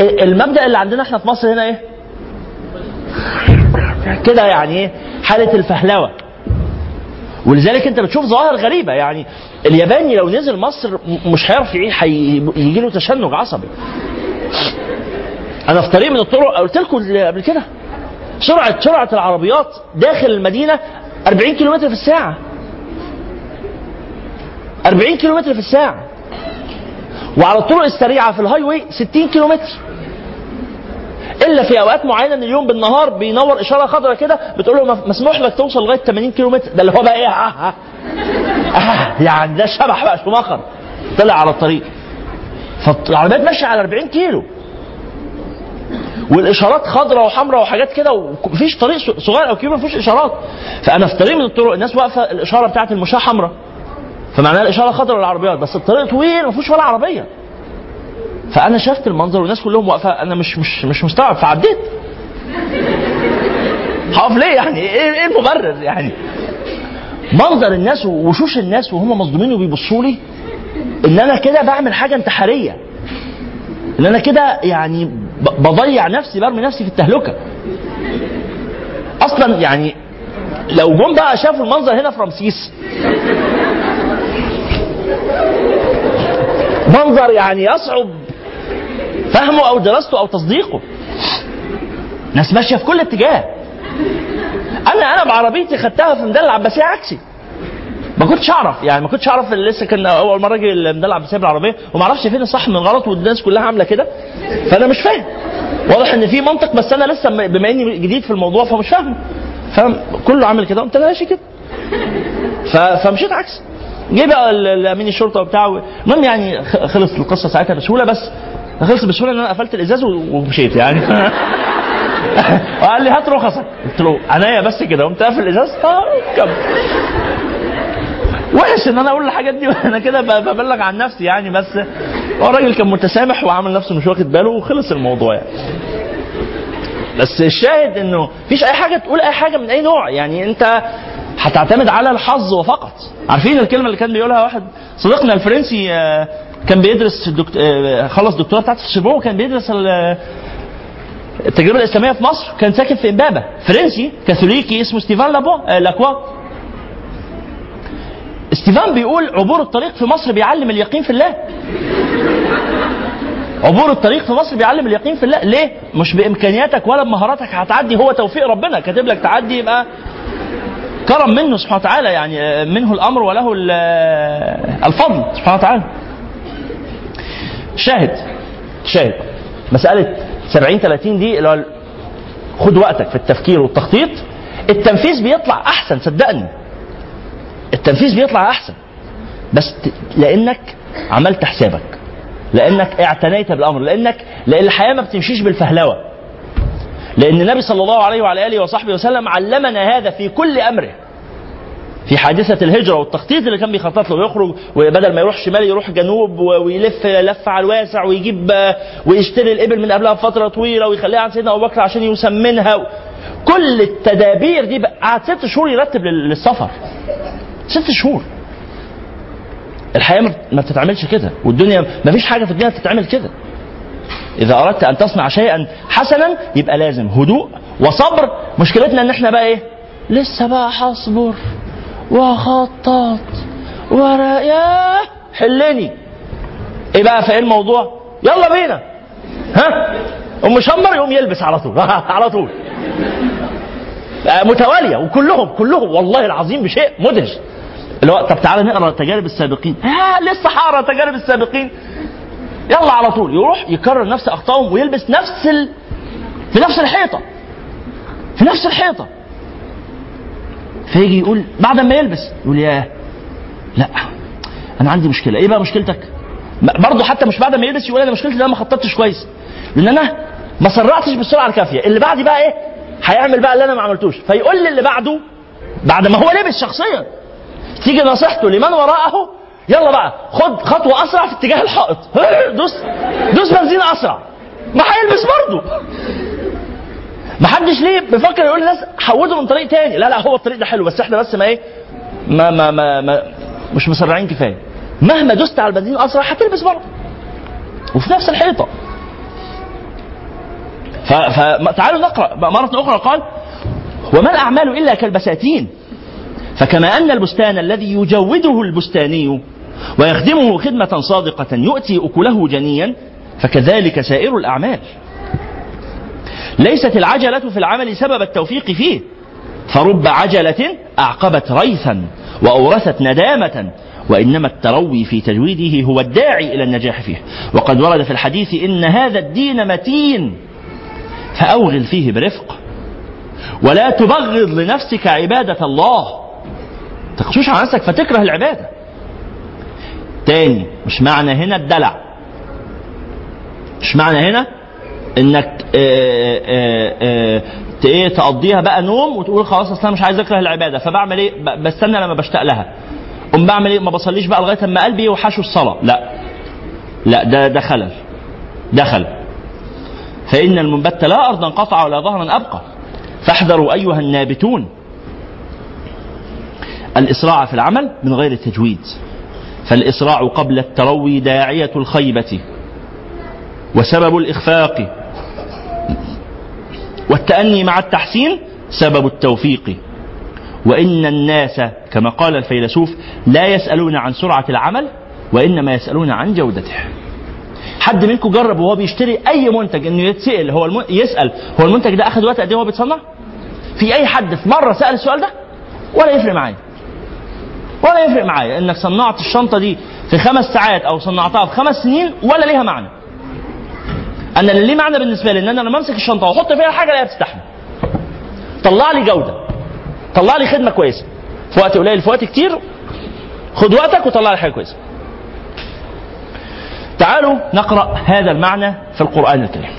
المبدأ اللي عندنا إحنا في مصر هنا إيه؟ كده يعني إيه؟ حالة الفهلوة. ولذلك انت بتشوف ظواهر غريبة. يعني الياباني لو نزل مصر مش هيعرف يعيش يجي له تشنج عصبي. أنا في طريق من الطرق قلت لكم قبل كده. سرعة سرعة العربيات داخل المدينة 40 كيلومتر في الساعة. 40 كيلومتر في الساعة. وعلى الطرق السريعة في ال highway 60 كيلومتر. إلا في أوقات معينة من اليوم بالنهار بينور إشارة خضراء كده بتقول له مسموح لك توصل لغاية 80 كيلومتر. ده اللي هو بقى إيه؟ آه آه. آه يعني ده شبح بقى شماخر طلع على الطريق. فالعربيات ماشية على 40 كيلو. والإشارات خضراء وحمراء وحاجات كده ومفيش طريق صغير أو كبير مفيش إشارات. فأنا في طريق من الطرق الناس واقفة الإشارة بتاعت المشاة حمراء فمعناها الإشارة خضراء للعربيات بس الطريق طويل ما فيهوش ولا عربية. فأنا شفت المنظر والناس كلهم واقفة أنا مش مش مش مستوعب فعديت. هقف ليه يعني؟ إيه إيه المبرر يعني؟ منظر الناس ووشوش الناس وهم مصدومين وبيبصوا لي إن أنا كده بعمل حاجة انتحارية. ان أنا كده يعني بضيع نفسي برمي نفسي في التهلكة. أصلا يعني لو جم بقى شافوا المنظر هنا في رمسيس منظر يعني يصعب فهمه أو دراسته أو تصديقه. ناس ماشية في كل اتجاه. أنا أنا بعربيتي خدتها في ميدان العباسيه عكسي. ما كنتش أعرف. يعني ما كنتش أعرف لسه كان أول مرة أجي الميدان العباسيه بالعربيه وما أعرفش فين الصح من الغلط والناس كلها عاملة كده. فأنا مش فاهم. واضح إن في منطق بس أنا لسه بما إني جديد في الموضوع فمش فاهم. فكله عامل كده. قمت أنا ماشي كده. فمشيت عكس. جه بقى الأمين الشرطة وبتاع المهم يعني خ- خلص القصة ساعتها بسهولة بس خلص بسهولة إن أنا قفلت الإزاز ومشيت يعني. وقال لي هات رخصك قلت له عينيا بس كده. قمت قافل الإزاز. آه كمل. وحش إن أنا أقول الحاجات دي. وأنا كده ببلغ عن نفسي يعني بس هو الراجل كان متسامح وعامل نفسه مش واخد باله وخلص الموضوع يعني. بس الشاهد إنه مفيش أي حاجة تقول أي حاجة من أي نوع. يعني أنت هتعتمد على الحظ وفقط. عارفين الكلمة اللي كان بيقولها واحد صديقنا الفرنسي آه، كان بيدرس الدكت... آه، خلص الدكتوراه بتاعته في السربون وكان بيدرس ال- التجربة الإسلامية في مصر كان ساكن في إمبابة. فرنسي كاثوليكي اسمه ستيفان لابو آه، لاكوا. ستيفان بيقول عبور الطريق في مصر بيعلم اليقين في الله. عبور الطريق في مصر بيعلم اليقين في الله. ليه؟ مش بإمكانياتك ولا بمهاراتك. هتعدي. هو توفيق ربنا. كاتب لك تعدي يبقى كرم منه سبحانه وتعالى. يعني منه الأمر وله ال- الفضل سبحانه وتعالى. شاهد. شاهد. مسألة 70 30 دي اللي هو خد وقتك في التفكير والتخطيط. التنفيذ بيطلع أحسن صدقني. التنفيذ بيطلع أحسن. بس لأنك عملت حسابك. لأنك اعتنيت بالأمر. لأنك لأن الحياة ما بتمشيش بالفهلوة. لأن النبي صلى الله عليه وعلى آله وصحبه وسلم علمنا هذا في كل أمره. في حادثة الهجرة والتخطيط اللي كان بيخطط له يخرج وبدل ما يروح شمال يروح جنوب ويلف لف على الواسع ويجيب ويشتري الإبل من قبلها بفترة طويلة ويخليها عند سيدنا أبو بكر عشان يسمنها. كل التدابير دي قعد ست شهور يرتب لل- للسفر. ست شهور. الحياة ما بت- ما بتتعملش كده والدنيا ما فيش حاجة في الدنيا بتتعمل كده. إذا أردت أن تصنع شيئا حسنا يبقى لازم هدوء وصبر. مشكلتنا إن إحنا بقى إيه؟ لسه بقى هصبر وخطط ورا ياه حلني. إيه بقى في إيه الموضوع؟ يلا بينا. ها؟ أم شمر يقوم يلبس على طول. على طول. آه، متوالية وكلهم كلهم والله العظيم بشيء مدهش. اللي هو طب تعالى نقرأ تجارب السابقين. ها لسه هقرأ تجارب السابقين. يلا على طول. يروح يكرر نفس أخطائهم ويلبس نفس ال... في نفس الحيطة. في نفس الحيطة. فيجي يقول بعد ما يلبس يقول ياه لا أنا عندي مشكلة. إيه بقى مشكلتك؟ برضه حتى مش بعد ما يلبس يقول أنا مشكلتي إن أنا ما خططتش كويس. لأن أنا ما سرعتش بالسرعة الكافية. اللي بعدي بقى إيه؟ هيعمل بقى اللي أنا ما عملتوش. فيقول لي اللي بعده بعد ما هو لبس شخصيا. تيجي نصيحته لمن وراءه؟ يلا بقى خد خطوة أسرع في اتجاه الحائط. دوس دوس بنزين أسرع. ما هيلبس برضه. ما حدش ليه بيفكر يقول للناس حودوا من طريق تاني. لا لا هو الطريق ده حلو بس إحنا بس ما إيه ما ما ما, ما مش مسرعين كفاية. مهما دوست على البنزين اسرع هتلبس برضه. وفي نفس الحيطة. فتعالوا نقرأ. مرة أخرى قال وما الأعمال إلا كالبساتين؟ فكما أن البستان الذي يجوده البستاني ويخدمه خدمة صادقة يؤتي أكله جنيا فكذلك سائر الأعمال. ليست العجلة في العمل سبب التوفيق فيه. فرب عجلة أعقبت ريثا وأورثت ندامة وإنما التروي في تجويده هو الداعي إلى النجاح فيه. وقد ورد في الحديث إن هذا الدين متين فأوغل فيه برفق ولا تبغض لنفسك عبادة الله. تخشوش على نفسك فتكره العبادة. تاني مش معنى هنا الدلع. مش معنى هنا إنك آآ آآ إيه تقضيها بقى نوم وتقول خلاص أصل أنا مش عايز أكره العبادة. فبعمل إيه؟ بستنى لما بشتاق لها. قوم بعمل إيه؟ ما بصليش بقى لغاية أما قلبي يوحشه الصلاة. لا. لا ده ده خلل. ده خلل. فإن المنبت لا أرضا قطع ولا ظهرا أبقى. فاحذروا أيها النابتون. الإسراع في العمل من غير التجويد فالإسراع قبل التروي داعية الخيبة وسبب الإخفاق والتأني مع التحسين سبب التوفيق وإن الناس كما قال الفيلسوف لا يسألون عن سرعة العمل وإنما يسألون عن جودته حد منكم جرب وهو بيشتري أي منتج إنه يتسأل هو. يسأل هو المنتج ده أخذ وقت قد إيه وهو بيتصنع؟ في أي حد في مرة سأل السؤال ده؟ ولا يفرق معايا ولا يفرق معايا إنك صنعت الشنطة دي في خمس ساعات أو صنعتها في خمس سنين ولا ليها معنى. أنا اللي ليه معنى بالنسبة لي ان أنا لما امسك الشنطة واحط فيها حاجة الاقيها بتستحمل طلع لي جودة. طلع لي خدمة كويسة. في وقت قليل في وقت كتير. خد وقتك وطلع لي حاجة كويسة. تعالوا نقرأ هذا المعنى في القرآن الكريم.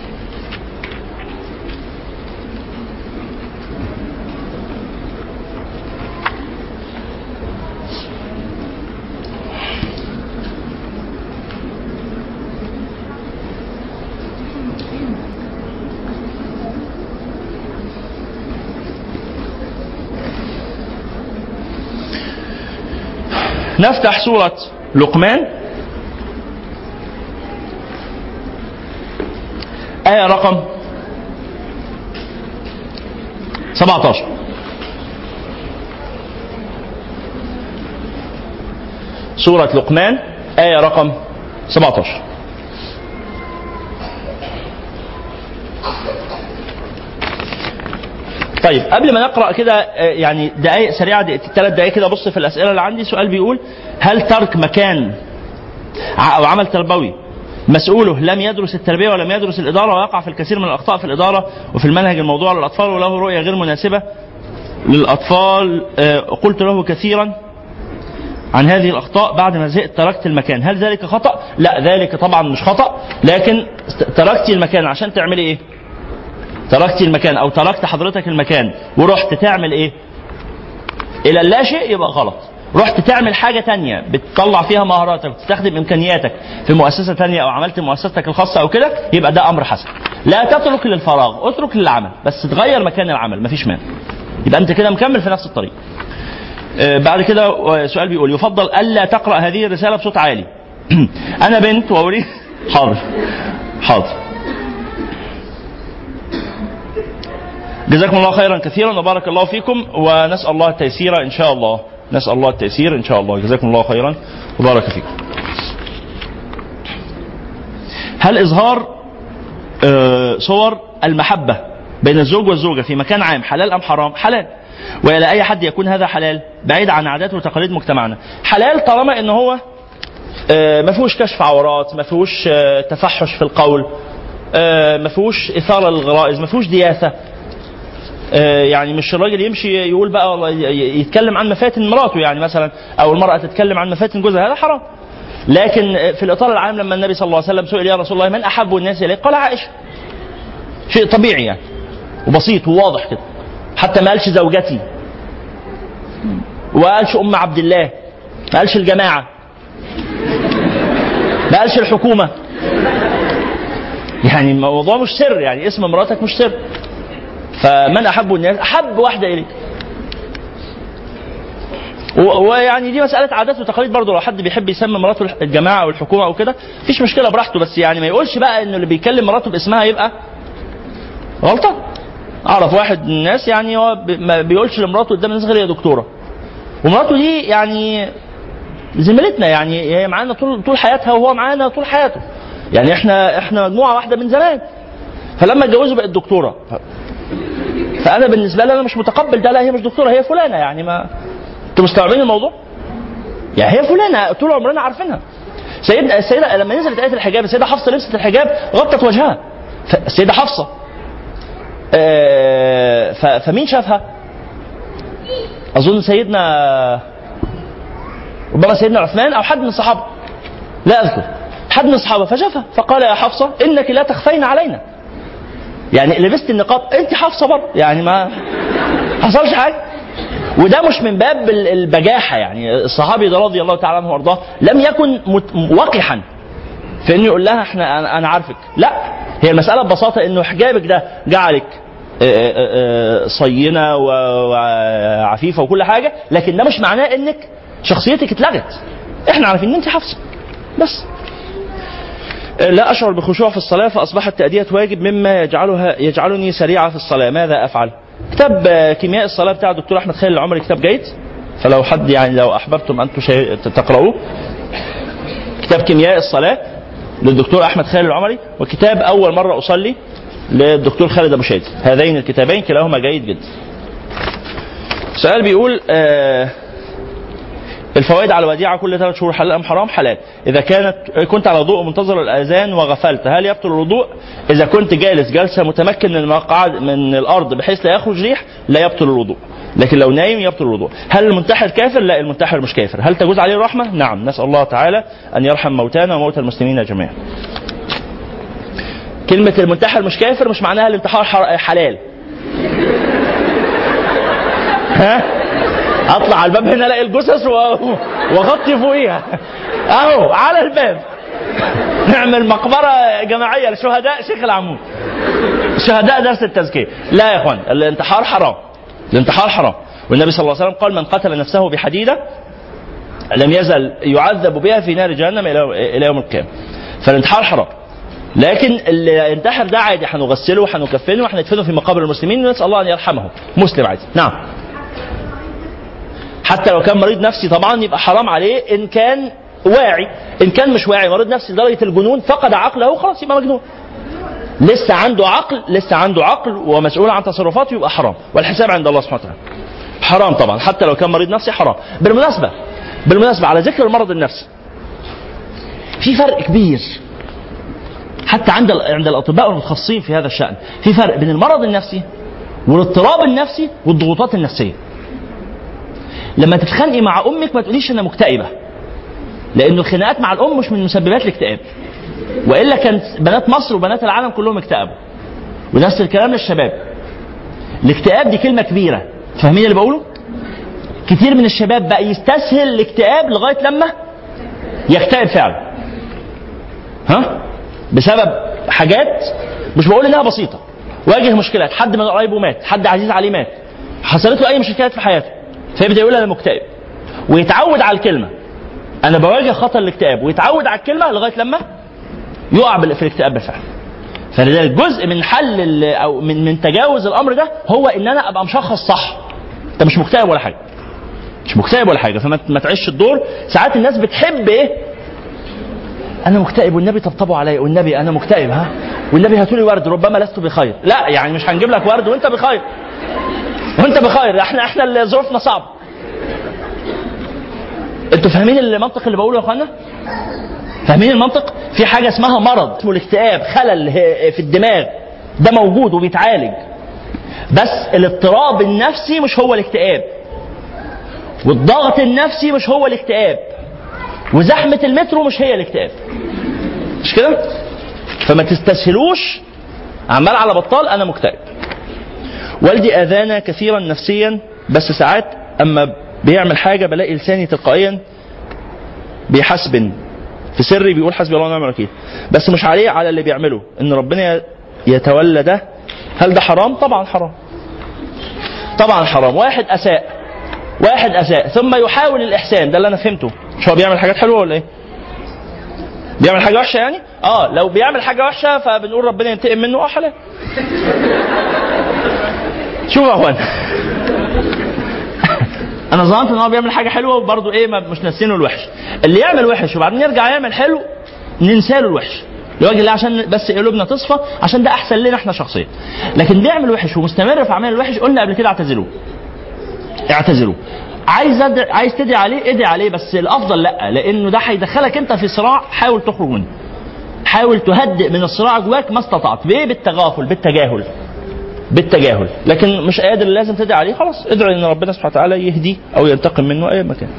نفتح سورة لقمان. آية رقم 17 سورة لقمان آية رقم 17 طيب قبل ما نقرأ كده آه، يعني دقائق سريعة ثلاث دقائق كده بص في الأسئلة اللي عندي سؤال بيقول هل ترك مكان أو عمل تربوي مسؤوله لم يدرس التربية ولم يدرس الإدارة ويقع في الكثير من الأخطاء في الإدارة وفي المنهج الموضوع للأطفال وله رؤية غير مناسبة للأطفال؟ آه، قلت له كثيرا عن هذه الأخطاء بعد ما زهقت تركت المكان. هل ذلك خطأ؟ لا ذلك طبعا مش خطأ لكن تركتي المكان عشان تعملي إيه؟ تركتي المكان أو تركت حضرتك المكان ورحت تعمل إيه؟ إلى اللا شيء يبقى غلط. رحت تعمل حاجة تانية بتطلع فيها مهاراتك بتستخدم إمكانياتك في مؤسسة تانية أو عملت مؤسستك الخاصة أو كده يبقى ده أمر حسن. لا تترك للفراغ اترك للعمل بس تغير مكان العمل مفيش مانع. يبقى أنت كده مكمل في نفس الطريق. آه، بعد كده سؤال بيقول يفضل ألا تقرأ هذه الرسالة بصوت عالي. أنا بنت وأريد حاضر. حاضر. جزاكم الله خيرا كثيرا وبارك الله فيكم ونسأل الله التيسير إن شاء الله. نسأل الله التيسير إن شاء الله. جزاكم الله خيرا وبارك فيكم. هل إظهار آه، صور المحبة بين الزوج والزوجة في مكان عام حلال أم حرام؟ حلال. وإلى أي حد يكون هذا حلال؟ بعيد عن عادات وتقاليد مجتمعنا. حلال طالما إن هو آه، ما فيهوش كشف عورات ما فيهوش آه، تفحش في القول ما فيهوش إثارة للغرائز ما فيهوش دياثة. يعني مش الراجل يمشي يقول بقى والله يتكلم عن مفاتن مراته يعني مثلا أو المرأة تتكلم عن مفاتن جوزها هذا حرام. لكن آه، في الإطار العام لما النبي صلى الله عليه وسلم سئل يا رسول الله من أحب الناس إليك؟ قال عائشة. شيء طبيعي يعني. وبسيط وواضح كده. حتى ما قالش زوجتي. وما قالش أم عبد الله. ما قالش الجماعة. ما قالش الحكومة. يعني الموضوع مش سر يعني اسم مراتك مش سر. فمن أحب الناس؟ أحب واحدة إليك. ويعني دي مسألة عادات وتقاليد برضه. لو حد بيحب يسمي مراته الجماعة أو الحكومة أو كده مفيش مشكلة براحته. بس يعني ما يقولش بقى إنه اللي بيكلم مراته باسمها يبقى غلطان. أعرف واحد من الناس يعني هو ما بيقولش لمراته قدام الناس غير يا دكتورة. ومراته دي يعني زميلتنا يعني هي معانا طول طول حياتها وهو معانا طول حياته. يعني إحنا إحنا مجموعة واحدة من زمان. فلما اتجوزوا بقت دكتورة. فأنا بالنسبة لي أنا مش متقبل ده لا هي مش دكتورة هي فلانة يعني ما أنتوا مستوعبين الموضوع؟ يعني هي فلانة طول عمرنا عارفينها. سيدنا السيدة لما نزلت آية الحجاب السيدة حفصة لبست الحجاب غطت وجهها. السيدة حفصة. آه، فمين شافها؟ أظن سيدنا ربما سيدنا عثمان أو حد من الصحابة. لا أذكر. حد من الصحابة فشافها فقال يا حفصة إنك لا تخفين علينا. يعني لبست النقاب انت حفصه برضه يعني ما حصلش حاجة. وده مش من باب ال- البجاحة يعني. الصحابي ده رضي الله تعالى عنه وارضاه لم يكن وقحا في إنه يقول لها إحنا أنا عارفك. لا هي المسألة ببساطة إنه حجابك ده جعلك آه، آه، آه، صينة وعفيفه وكل حاجة لكن ده مش معناه إنك شخصيتك اتلغت. إحنا عارفين إن أنت حفصه بس. لا أشعر بخشوع في الصلاة فأصبحت تأدية واجب مما يجعلها يجعلني سريعة في الصلاة. ماذا أفعل؟ كتاب كيمياء الصلاة بتاع الدكتور أحمد خالد العمري كتاب جيد. فلو حد يعني لو أحببتم أن تقرأوه. كتاب كيمياء الصلاة للدكتور أحمد خالد العمري وكتاب أول مرة أصلي للدكتور خالد أبو شادي هذين الكتابين كلاهما جيد جدا. سؤال بيقول آه الفوائد على الوديعة كل ثلاث شهور حلال أم حرام؟ حلال. إذا كانت كنت على وضوء منتظر الأذان وغفلت هل يبطل الوضوء؟ إذا كنت جالس جلسة متمكن من المقعد من الأرض بحيث لا يخرج ريح لا يبطل الوضوء. لكن لو نايم يبطل الوضوء. هل المنتحر كافر؟ لا المنتحر مش كافر. هل تجوز عليه الرحمة؟ نعم. نسأل الله تعالى أن يرحم موتانا وموتى المسلمين جميعا. كلمة المنتحر مش كافر مش معناها الانتحار حلال. ها؟ اطلع على الباب هنا الاقي الجثث واغطي فوقيها. اهو على الباب. نعمل مقبرة جماعية لشهداء شيخ العمود. شهداء درس التزكية. لا يا اخوان الانتحار حرام. الانتحار حرام. والنبي صلى الله عليه وسلم قال من قتل نفسه بحديدة لم يزل يعذب بها في نار جهنم إلى يوم القيامة. فالانتحار حرام. لكن اللي ينتحر ده عادي هنغسله وهنكفنه وهندفنه في مقابر المسلمين ونسال الله أن يرحمه مسلم عادي. نعم. حتى لو كان مريض نفسي طبعا يبقى حرام عليه. إن كان واعي إن كان مش واعي مريض نفسي لدرجة الجنون فقد عقله خلاص يبقى مجنون. لسه عنده عقل لسه عنده عقل ومسؤول عن تصرفاته يبقى حرام. والحساب عند الله سبحانه وتعالى. حرام طبعا. حتى لو كان مريض نفسي حرام. بالمناسبة بالمناسبة على ذكر المرض النفسي في فرق كبير. حتى عند عند الأطباء المتخصصين في هذا الشأن في فرق بين المرض النفسي والاضطراب النفسي والضغوطات النفسية. لما تتخانقي مع أمك ما تقوليش أنا مكتئبة. لأن الخناقات مع الأم مش من مسببات الاكتئاب. وإلا كانت بنات مصر وبنات العالم كلهم اكتئبوا. ونفس الكلام للشباب. الاكتئاب دي كلمة كبيرة. فاهمين اللي بقوله؟ كتير من الشباب بقى يستسهل الاكتئاب لغاية لما يكتئب فعلا. ها؟ بسبب حاجات مش بقول إنها بسيطة. واجه مشكلات حد من قرايبه مات. حد عزيز عليه مات. حصلت له أي مشكلات في حياته؟ فيبدا يقول أنا مكتئب. ويتعود على الكلمة. أنا بواجه خطر الاكتئاب. ويتعود على الكلمة لغاية لما يقع في الاكتئاب بالفعل. فلذلك جزء من حل أو من من تجاوز الأمر ده هو إن أنا أبقى مشخص صح. أنت مش مكتئب ولا حاجة. مش مكتئب ولا حاجة. فما ما تعيش الدور. ساعات الناس بتحب إيه؟ أنا مكتئب والنبي طبطبوا عليا. والنبي أنا مكتئب ها؟ والنبي هاتوا لي ورد ربما لست بخير. لا يعني مش هنجيب لك ورد وأنت بخير. وانت بخير إحنا إحنا اللي ظروفنا صعبه أنتوا فاهمين المنطق اللي بقوله يا اخوانا؟ فاهمين المنطق؟ في حاجة اسمها مرض اسمه الاكتئاب خلل في الدماغ. ده موجود وبيتعالج. بس الاضطراب النفسي مش هو الاكتئاب. والضغط النفسي مش هو الاكتئاب. وزحمة المترو مش هي الاكتئاب. مش كده؟ فما تستسهلوش. عمال على بطال أنا مكتئب. والدي آذانا كثيرا نفسيا بس ساعات أما بيعمل حاجة بلاقي لساني تلقائيا بيحسبن في سري بيقول حسبي الله ونعم الوكيل. بس مش عليه على اللي بيعمله. إن ربنا يتولى ده. هل ده حرام؟ طبعا حرام. طبعا حرام. واحد أساء. واحد أساء. ثم يحاول الإحسان. ده اللي أنا فهمته. مش هو بيعمل حاجات حلوة ولا إيه؟ بيعمل حاجة وحشة يعني؟ آه لو بيعمل حاجة وحشة فبنقول ربنا ينتقم منه. آه حلال. شوف يا اخوان أنا ظننت إن هو بيعمل حاجة حلوة وبرضه إيه مش ناسينه الوحش. اللي يعمل وحش وبعدين يرجع يعمل حلو ننسى له الوحش. لوجه الله عشان بس قلوبنا تصفى عشان ده أحسن لنا إحنا شخصيا. لكن بيعمل وحش ومستمر في أعمال الوحش قلنا قبل كده اعتزلوه اعتزلوه عايز عايز تدعي عليه ادعي عليه بس الأفضل لأ لأنه ده هيدخلك أنت في صراع حاول تخرج منه. حاول تهدئ من الصراع جواك ما استطعت. بايه بالتغافل بالتجاهل. بالتجاهل لكن مش قادر لازم تدعي عليه خلاص ادعي إن ربنا سبحانه وتعالى يهديه أو ينتقم منه أي مكان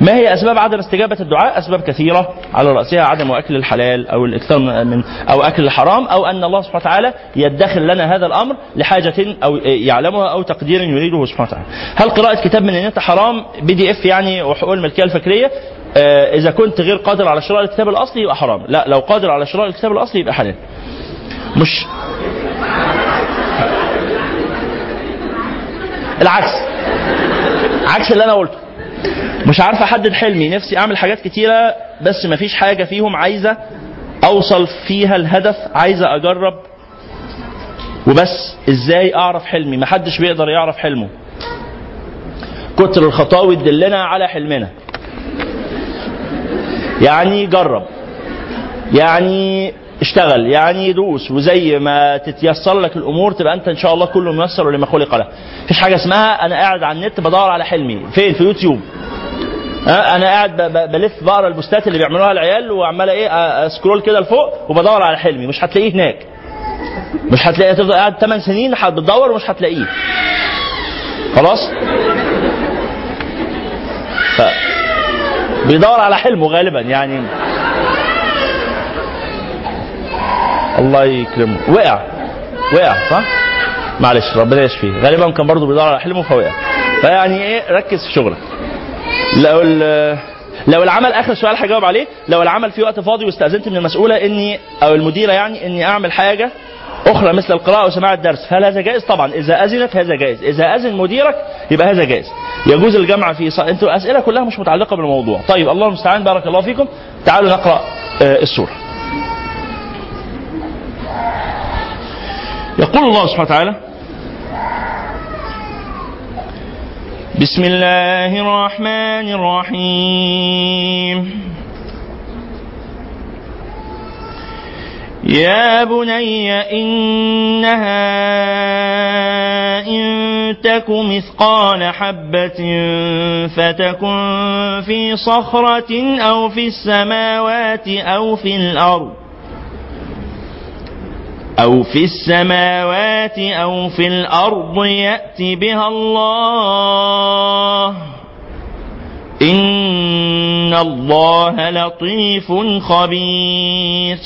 ما هي أسباب عدم استجابة الدعاء؟ أسباب كثيرة على رأسها عدم أكل الحلال أو الإكثار من أو أكل الحرام أو أن الله سبحانه وتعالى يدخر لنا هذا الأمر لحاجة أو يعلمها أو تقدير يريده سبحانه وتعالى. هل قراءة كتاب من النت حرام؟ بي دي اف يعني وحقوق الملكية الفكرية آه، إذا كنت غير قادر على شراء الكتاب الأصلي يبقى حرام، لا لو قادر على شراء الكتاب الأصلي يبقى حلال. مش العكس. عكس اللي أنا قلته. مش عارف احدد حلمي نفسي أعمل حاجات كتيرة بس مفيش حاجة فيهم عايزة أوصل فيها الهدف عايزة أجرب. وبس إزاي أعرف حلمي؟ محدش بيقدر يعرف حلمه. كتر الخطاوي تدلنا على حلمنا. يعني جرب. يعني اشتغل يعني دوس وزي ما تتيسر لك الأمور تبقى أنت إن شاء الله كله ميسر لما خلق له. مفيش حاجة اسمها أنا قاعد على النت بدور على حلمي. فين؟ في يوتيوب. أنا قاعد بلف بقرأ البوستات اللي بيعملوها العيال وعمال إيه أسكرول كده لفوق وبدور على حلمي. مش هتلاقيه هناك. مش هتلاقيه تفضل قاعد 8 سنين بتدور ومش هتلاقيه. خلاص؟ ف بيدور على حلمه غالبا يعني. الله يكرمه. وقع. وقع صح؟ معلش ربنا يشفيه. غالبا كان برضه بيدور على حلمه فوقع. فيعني إيه ركز في شغلك. لو لو العمل آخر سؤال هجاوب عليه. لو العمل فيه وقت فاضي واستأذنت من المسؤولة إني أو المديرة يعني إني أعمل حاجة أخرى مثل القراءة وسماع الدرس فهل هذا جائز؟ طبعا. إذا أذنت هذا جائز. إذا أذن مديرك يبقى هذا جائز. يجوز الجمع في ص... أنتوا الأسئلة كلها مش متعلقة بالموضوع. طيب الله المستعان بارك الله فيكم. تعالوا نقرأ آه، السورة. يقول الله سبحانه وتعالى بسم الله الرحمن الرحيم. يا بني إنها إن تك مثقال حبة فتكن في صخرة أو في السماوات أو في الأرض. أو في السماوات أو في الأرض يأت بها الله إن الله لطيف خبير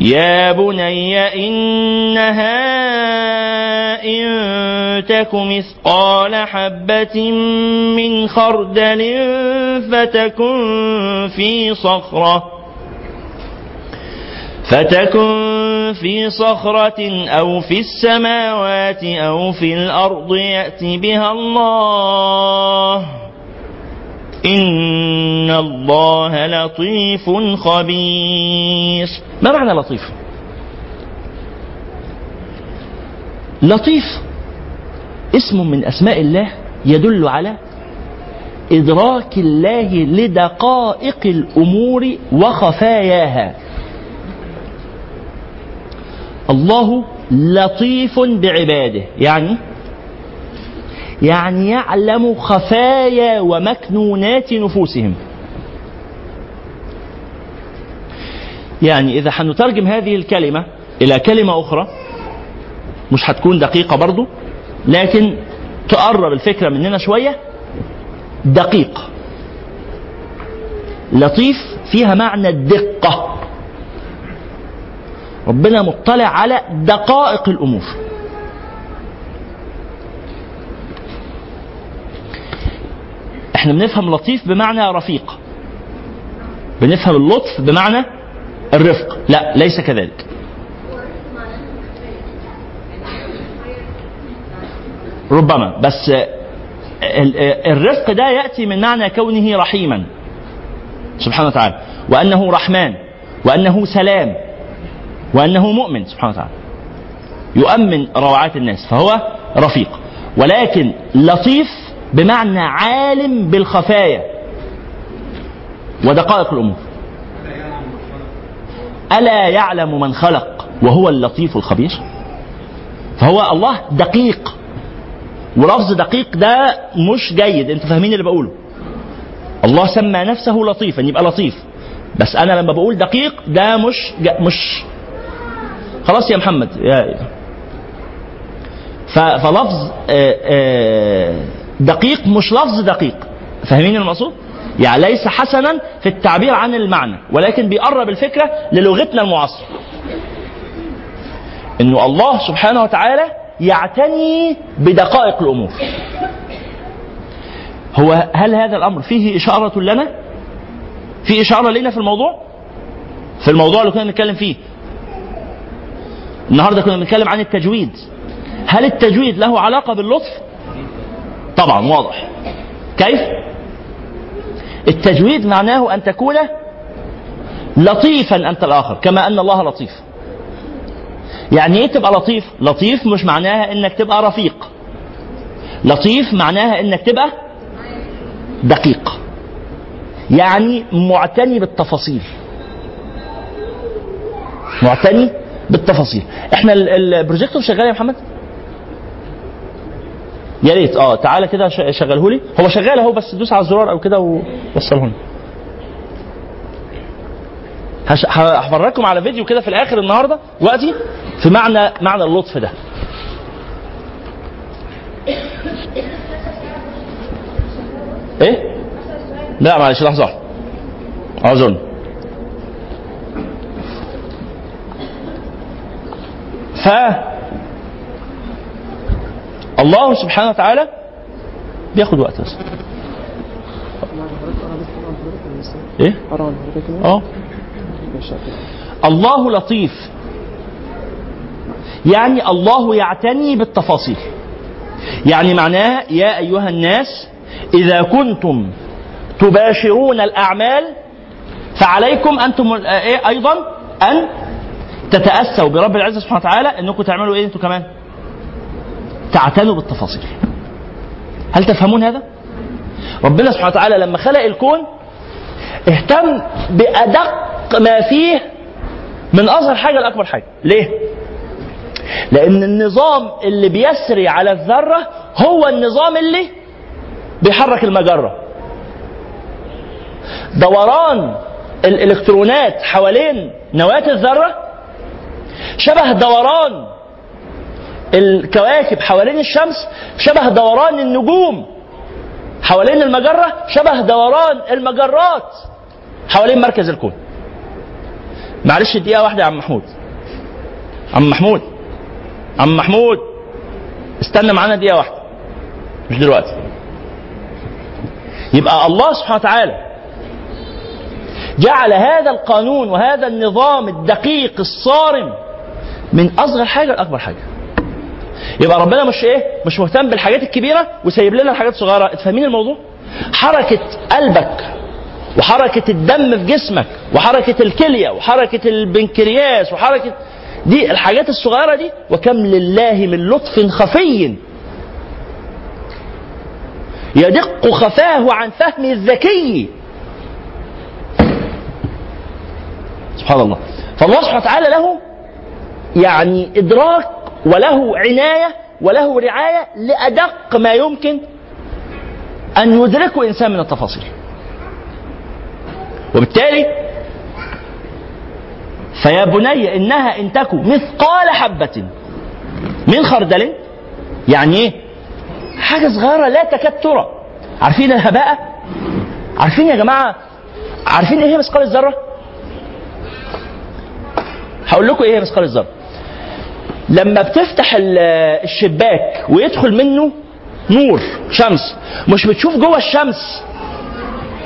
يا بني إنها إن تك مثقال حبة من خردل فتكن في صخرة فتكن في صخرة أو في السماوات أو في الأرض يأت بها الله إن الله لطيف خبير. ما معنى لطيف؟ لطيف اسم من أسماء الله يدل على إدراك الله لدقائق الأمور وخفاياها. الله لطيف بعباده. يعني يعني يعلم خفايا ومكنونات نفوسهم. يعني إذا حنترجم هذه الكلمة إلى كلمة أخرى مش هتكون دقيقة برضو لكن تقرب الفكرة مننا شوية دقيق. لطيف فيها معنى الدقة. ربنا مطلع على دقائق الأمور. إحنا بنفهم لطيف بمعنى رفيق. بنفهم اللطف بمعنى الرفق. لا ليس كذلك. ربما بس ال- الرفق ده يأتي من معنى كونه رحيما. سبحانه وتعالى. وأنه رحمن وأنه سلام وأنه مؤمن سبحانه وتعالى. يؤمن روعات الناس فهو رفيق. ولكن لطيف بمعنى عالم بالخفايا ودقائق الأمور. ألا يعلم من خلق وهو اللطيف الخبير؟ فهو الله دقيق. ولفظ دقيق ده مش جيد أنتوا فاهمين اللي بقوله. الله سمى نفسه لطيفا يبقى لطيف. بس أنا لما بقول دقيق ده مش مش. خلاص يا محمد يا فلفظ آه، آه، دقيق مش لفظ دقيق فاهمين المقصود؟ يعني ليس حسنا في التعبير عن المعنى ولكن بيقرب الفكرة للغتنا المعاصرة. إنه الله سبحانه وتعالى يعتني بدقائق الأمور. هو هل هذا الأمر فيه إشارة لنا؟ في إشارة لنا في الموضوع؟ في الموضوع اللي كنا بنتكلم فيه. النهارده كنا بنتكلم عن التجويد. هل التجويد له علاقة باللطف؟ طبعا واضح. كيف؟ التجويد معناه أن تكون لطيفا أنت الآخر كما أن الله لطيف. يعني إيه تبقى لطيف؟ لطيف مش معناها إنك تبقى رفيق. لطيف معناها إنك تبقى دقيق. يعني معتني بالتفاصيل. معتني بالتفاصيل. إحنا ال- البروجيكتور شغال يا محمد؟ يا ريت. آه تعالى كده شغله لي. هو شغال اهو بس دوس على الزرار أو كده ووصله ه- هفرجكم على فيديو كده في الآخر النهارده. وقتي في معنى معنى اللطف ده. إيه؟ لا معلش لحظة. أعذرني. ف الله سبحانه وتعالى بياخد وقت بس إيه؟ آه. الله لطيف. يعني الله يعتني بالتفاصيل. يعني معناها يا أيها الناس إذا كنتم تباشرون الأعمال فعليكم أنتم إيه أيضا أن تتأسوا برب العزة سبحانه وتعالى إنكم تعملوا إيه أنتم كمان؟ تعتنوا بالتفاصيل. هل تفهمون هذا؟ ربنا سبحانه وتعالى لما خلق الكون اهتم بأدق ما فيه من أصغر حاجة لأكبر حاجة. ليه؟ لأن النظام اللي بيسري على الذرة هو النظام اللي بيحرك المجرة. دوران الإلكترونات حوالين نواة الذرة شبه دوران الكواكب حوالين الشمس شبه دوران النجوم. حوالين المجرة شبه دوران المجرات. حوالين مركز الكون. معلش دقيقة واحدة يا عم محمود. عم محمود. عم محمود. استنى معانا دقيقة واحدة. مش دلوقتي. يبقى الله سبحانه وتعالى جعل هذا القانون وهذا النظام الدقيق الصارم من أصغر حاجة لأكبر حاجة. يبقى ربنا مش إيه؟ مش مهتم بالحاجات الكبيرة وسايب لنا الحاجات الصغيره فاهمين الموضوع؟ حركة قلبك وحركة الدم في جسمك وحركة الكلية وحركة البنكرياس وحركة دي الحاجات الصغيرة دي وكم لله من لطف خفي. يدق خفاه عن فهم الذكي. سبحان الله. فالله سبحانه وتعالى له يعني إدراك وله عناية وله رعاية لأدق ما يمكن أن يدركه إنسان من التفاصيل وبالتالي فيا بني إنها إن تكن مثقال حبة من خردل يعني إيه؟ حاجة صغيرة لا تكاد ترى عارفين الهباء؟ عارفين يا جماعة عارفين إيه هي مثقال الذرة؟ هقول لكم إيه هي مثقال الذرة لما بتفتح ال- الشباك ويدخل منه نور شمس. مش بتشوف جوه الشمس.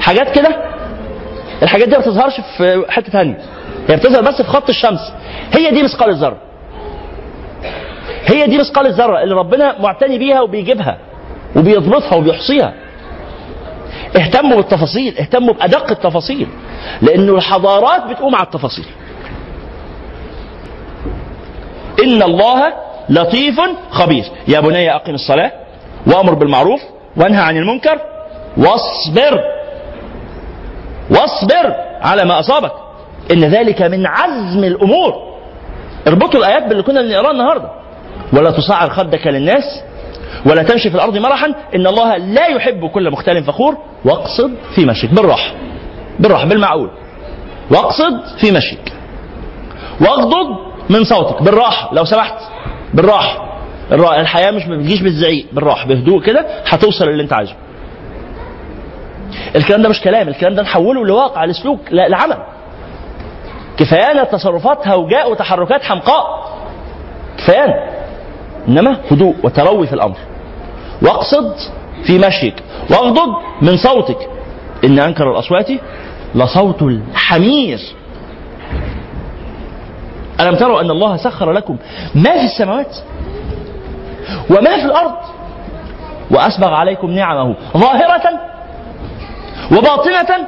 حاجات كده؟ الحاجات دي ما بتظهرش في حتة ثانية هي بتظهر بس في خط الشمس. هي دي مثقال الذرة. هي دي مثقال الذرة اللي ربنا معتني بيها وبيجيبها وبيضبطها وبيحصيها. اهتموا بالتفاصيل اهتموا بأدق التفاصيل لأنه الحضارات بتقوم على التفاصيل. إن الله لطيف خبير. يا بني أقم الصلاة وأمر بالمعروف وانهى عن المنكر واصبر واصبر على ما أصابك. إن ذلك من عزم الأمور. اربطوا الآيات باللي كنا بنقراه النهاردة. ولا تصعر خدك للناس ولا تمشي في الأرض مرحا. إن الله لا يحب كل مختال فخور. واقصد في مشيك بالراحة. بالراحة. بالمعقول. واقصد في مشيك واغضض من صوتك بالراحة لو سمحت بالراحة. الراحة الحياة مش بتجيش بالزعيق بالراحة بهدوء كده هتوصل اللي انت عايزه. الكلام ده مش كلام الكلام ده نحوله لواقع لسلوك لعمل. كفايانا تصرفات هوجاء وتحركات حمقاء. كفايانا إنما هدوء وتروي في الأمر. واقصد في مشيك. واغضض من صوتك. إن أنكر الأصوات لصوت الحمير. ألم تروا أن الله سخر لكم ما في السماوات وما في الأرض واسبغ عليكم نعمه ظاهرة وباطنة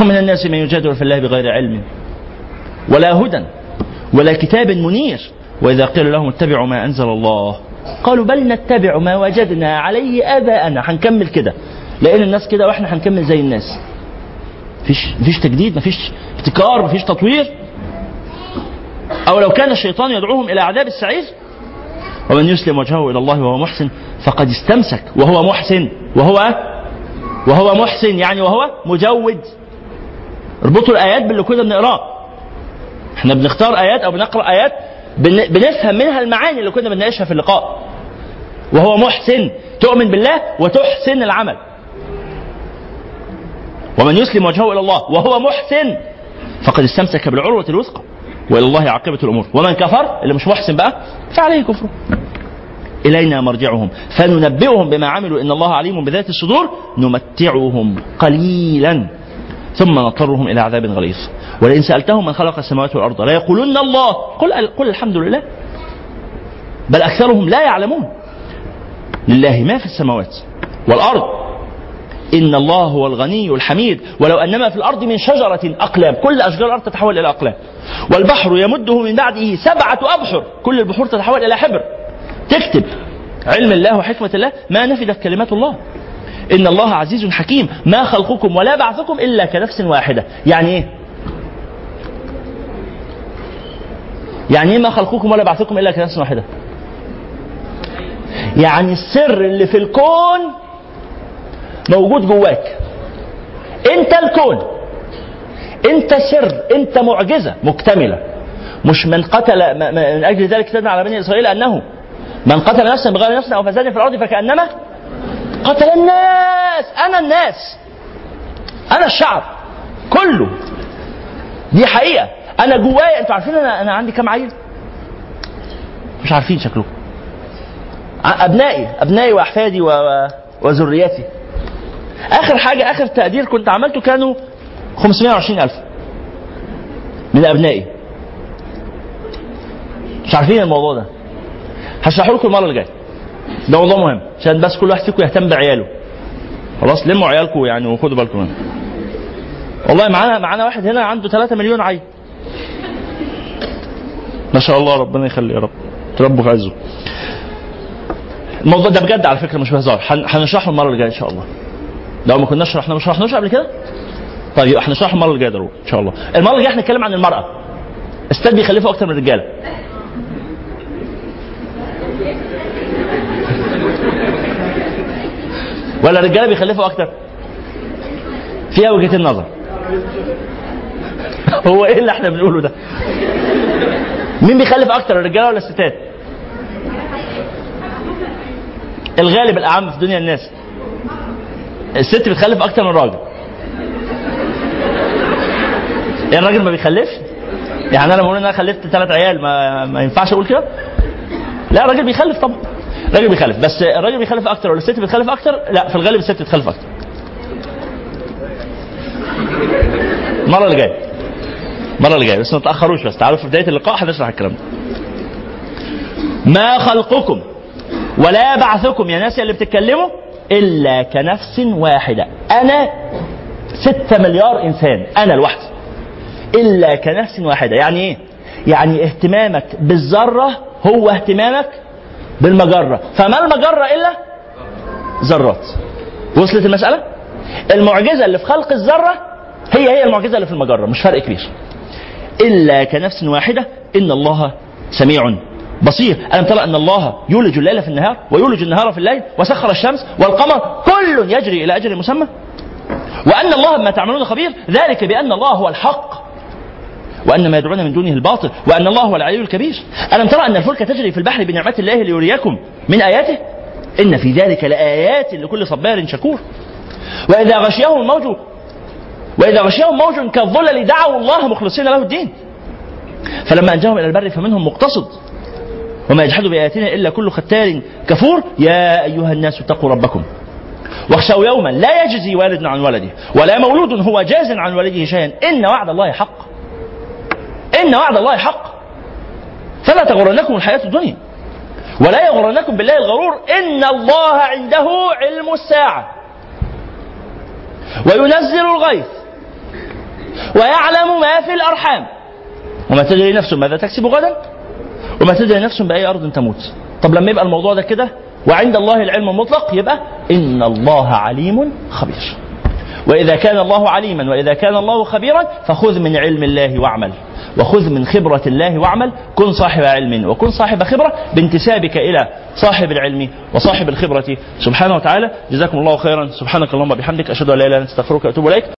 ومن الناس من يجادل في الله بغير علم ولا هدى ولا كتاب منير وإذا قيل لهم اتبعوا ما أنزل الله قالوا بل نتبع ما وجدنا عليه آباءنا هنكمل كده لأن الناس كده وإحنا هنكمل زي الناس مفيش مفيش تجديد مفيش ابتكار مفيش تطوير أو لو كان الشيطان يدعوهم إلى عذاب السعير ومن يسلم وجهه إلى الله وهو محسن فقد استمسك وهو محسن وهو وهو محسن يعني وهو مجود. اربطوا الآيات باللي كنا بنقراه. إحنا بنختار آيات أو بنقرأ آيات بن- بنفهم منها المعاني اللي كنا بنناقشها في اللقاء. وهو محسن تؤمن بالله وتحسن العمل. ومن يسلم وجهه إلى الله وهو محسن فقد استمسك بالعروة الوثقى. والى الله عاقبة الأمور. ومن كفر اللي مش محسن بقى فعليه كفره إلينا مرجعهم. فننبئهم بما عملوا. إن الله عليم بذات الصدور. نمتعهم قليلا. ثم نضطرهم إلى عذاب غليظ. ولئن سألتهم من خلق السماوات والأرض لا يقولن الله. قل قل الحمد لله. بل أكثرهم لا يعلمون. لله ما في السماوات والأرض. إن الله هو الغني الحميد. ولو أنما في الأرض من شجرة أقلام كل أشجار الأرض تتحول إلى أقلام. والبحر يمده من بعده سبعة أبحر كل البحور تتحول إلى حبر. تكتب. علم الله وحكمة الله ما نفدت كلمات الله. إن الله عزيز حكيم. ما خلقكم ولا بعثكم إلا كنفس واحدة. يعني إيه؟ يعني إيه ما خلقكم ولا بعثكم إلا كنفس واحدة؟ يعني السر اللي في الكون موجود جواك. انت الكون. انت سر انت معجزة مكتملة. مش من قتل من أجل ذلك كتبنا على بني إسرائيل أنه من قتل نفسا بغير نفس أو فساد في الأرض فكأنما قتل الناس. أنا الناس. أنا الشعب كله. دي حقيقة. أنا جوايا. أنتوا عارفين أنا أنا عندي كام عيل؟ مش عارفين شكلكم أبنائي. أبنائي وأحفادي. و- وذريتي آخر حاجة آخر تقدير كنت عملته كانوا 520 ألف من أبنائي. مش عارفين الموضوع ده. هشرحه لكم المرة اللي جاية. ده موضوع مهم عشان بس كل واحد فيكم يهتم بعياله. خلاص لموا عيالكم يعني وخدوا بالكم منهم. والله معانا معانا واحد هنا عنده 3 مليون عيل. ما شاء الله ربنا يخلي يا رب. تربوا في عزه. الموضوع ده بجد على فكرة مش بهزار. هن- هنشرحه المرة اللي جاية إن شاء الله. لو ما كناش شرحنا ما شرحناش قبل كده؟ طيب يبقى هنشرحه المره اللي جاية ضروري إن شاء الله. المره اللي جاية هنتكلم عن المرأة. الستات بيخلفوا أكتر من الرجالة. ولا الرجالة بيخلفوا أكتر؟ فيها وجهتين نظر هو إيه اللي إحنا بنقوله ده؟ مين بيخلف أكتر الرجالة ولا الستات؟ الغالب الأعم في دنيا الناس. الست بتخلف أكتر من الراجل. إيه الراجل ما بيخلفش؟ يعني أنا بقول إن أنا خلفت ثلاث عيال ما, ما ينفعش أقول كده؟ لا الراجل بيخلف طبعا. الراجل بيخلف بس الراجل بيخلف أكتر ولا الست بتخلف أكتر؟ لا في الغالب الست بتخلف أكتر. المرة اللي جاية. المرة اللي جاية بس ما تأخروش بس تعالوا في بداية اللقاء هنشرح الكلام ده. ما خلقكم ولا بعثكم يا ناس اللي بتتكلموا؟ إلا كنفس واحدة. أنا ستة مليار إنسان أنا لوحدي. إلا كنفس واحدة. يعني إيه؟ يعني اهتمامك بالذرة هو اهتمامك بالمجرة. فما المجرة إلا ذرات. وصلت المسألة؟ المعجزة اللي في خلق الذرة هي هي المعجزة اللي في المجرة مش فرق كبير. إلا كنفس واحدة إن الله سميع بصير. ألم ترى أن الله يولج الليل في النهار ويولج النهار في الليل وسخر الشمس والقمر كل يجري إلى أجل مسمى؟ وأن الله بما تعملون خبير. ذلك بأن الله هو الحق. وأن ما يدعون من دونه الباطل. وأن الله هو العلي الكبير. ألم ترى أن الفلك تجري في البحر بنعمة الله ليريكم من آياته؟ إن في ذلك لآيات لكل صبار شكور. وإذا غشيهم الموج وإذا غشيهم موج كالظلل دعوا الله مخلصين له الدين. فلما أنجاهم إلى البر فمنهم مقتصد. وما يجحد بآياتنا إلا كل ختار كفور. يا أيها الناس اتقوا ربكم واخشوا يوما لا يجزي والد عن ولده ولا مولود هو جاز عن والده شيئا. إن وعد الله حق. إن وعد الله حق. فلا تغرنكم الحياة الدنيا ولا يغرنكم بالله الغرور. إن الله عنده علم الساعة وينزل الغيث ويعلم ما في الأرحام. وما تدري نفس ماذا تكسب غدا؟ وما تدري نفس بأي أرض تموت. طب لما يبقى الموضوع ده كده وعند الله العلم المطلق يبقى إن الله عليم خبير. وإذا كان الله عليما وإذا كان الله خبيرا فخذ من علم الله واعمل. وخذ من خبرة الله واعمل. كن صاحب علم وكن صاحب خبرة بانتسابك إلى صاحب العلم وصاحب الخبرة. سبحانه وتعالى جزاكم الله خيرا. سبحانك اللهم وبحمدك أشهد أن لا إله إلا أنت أستغفرك وأتوب إليك.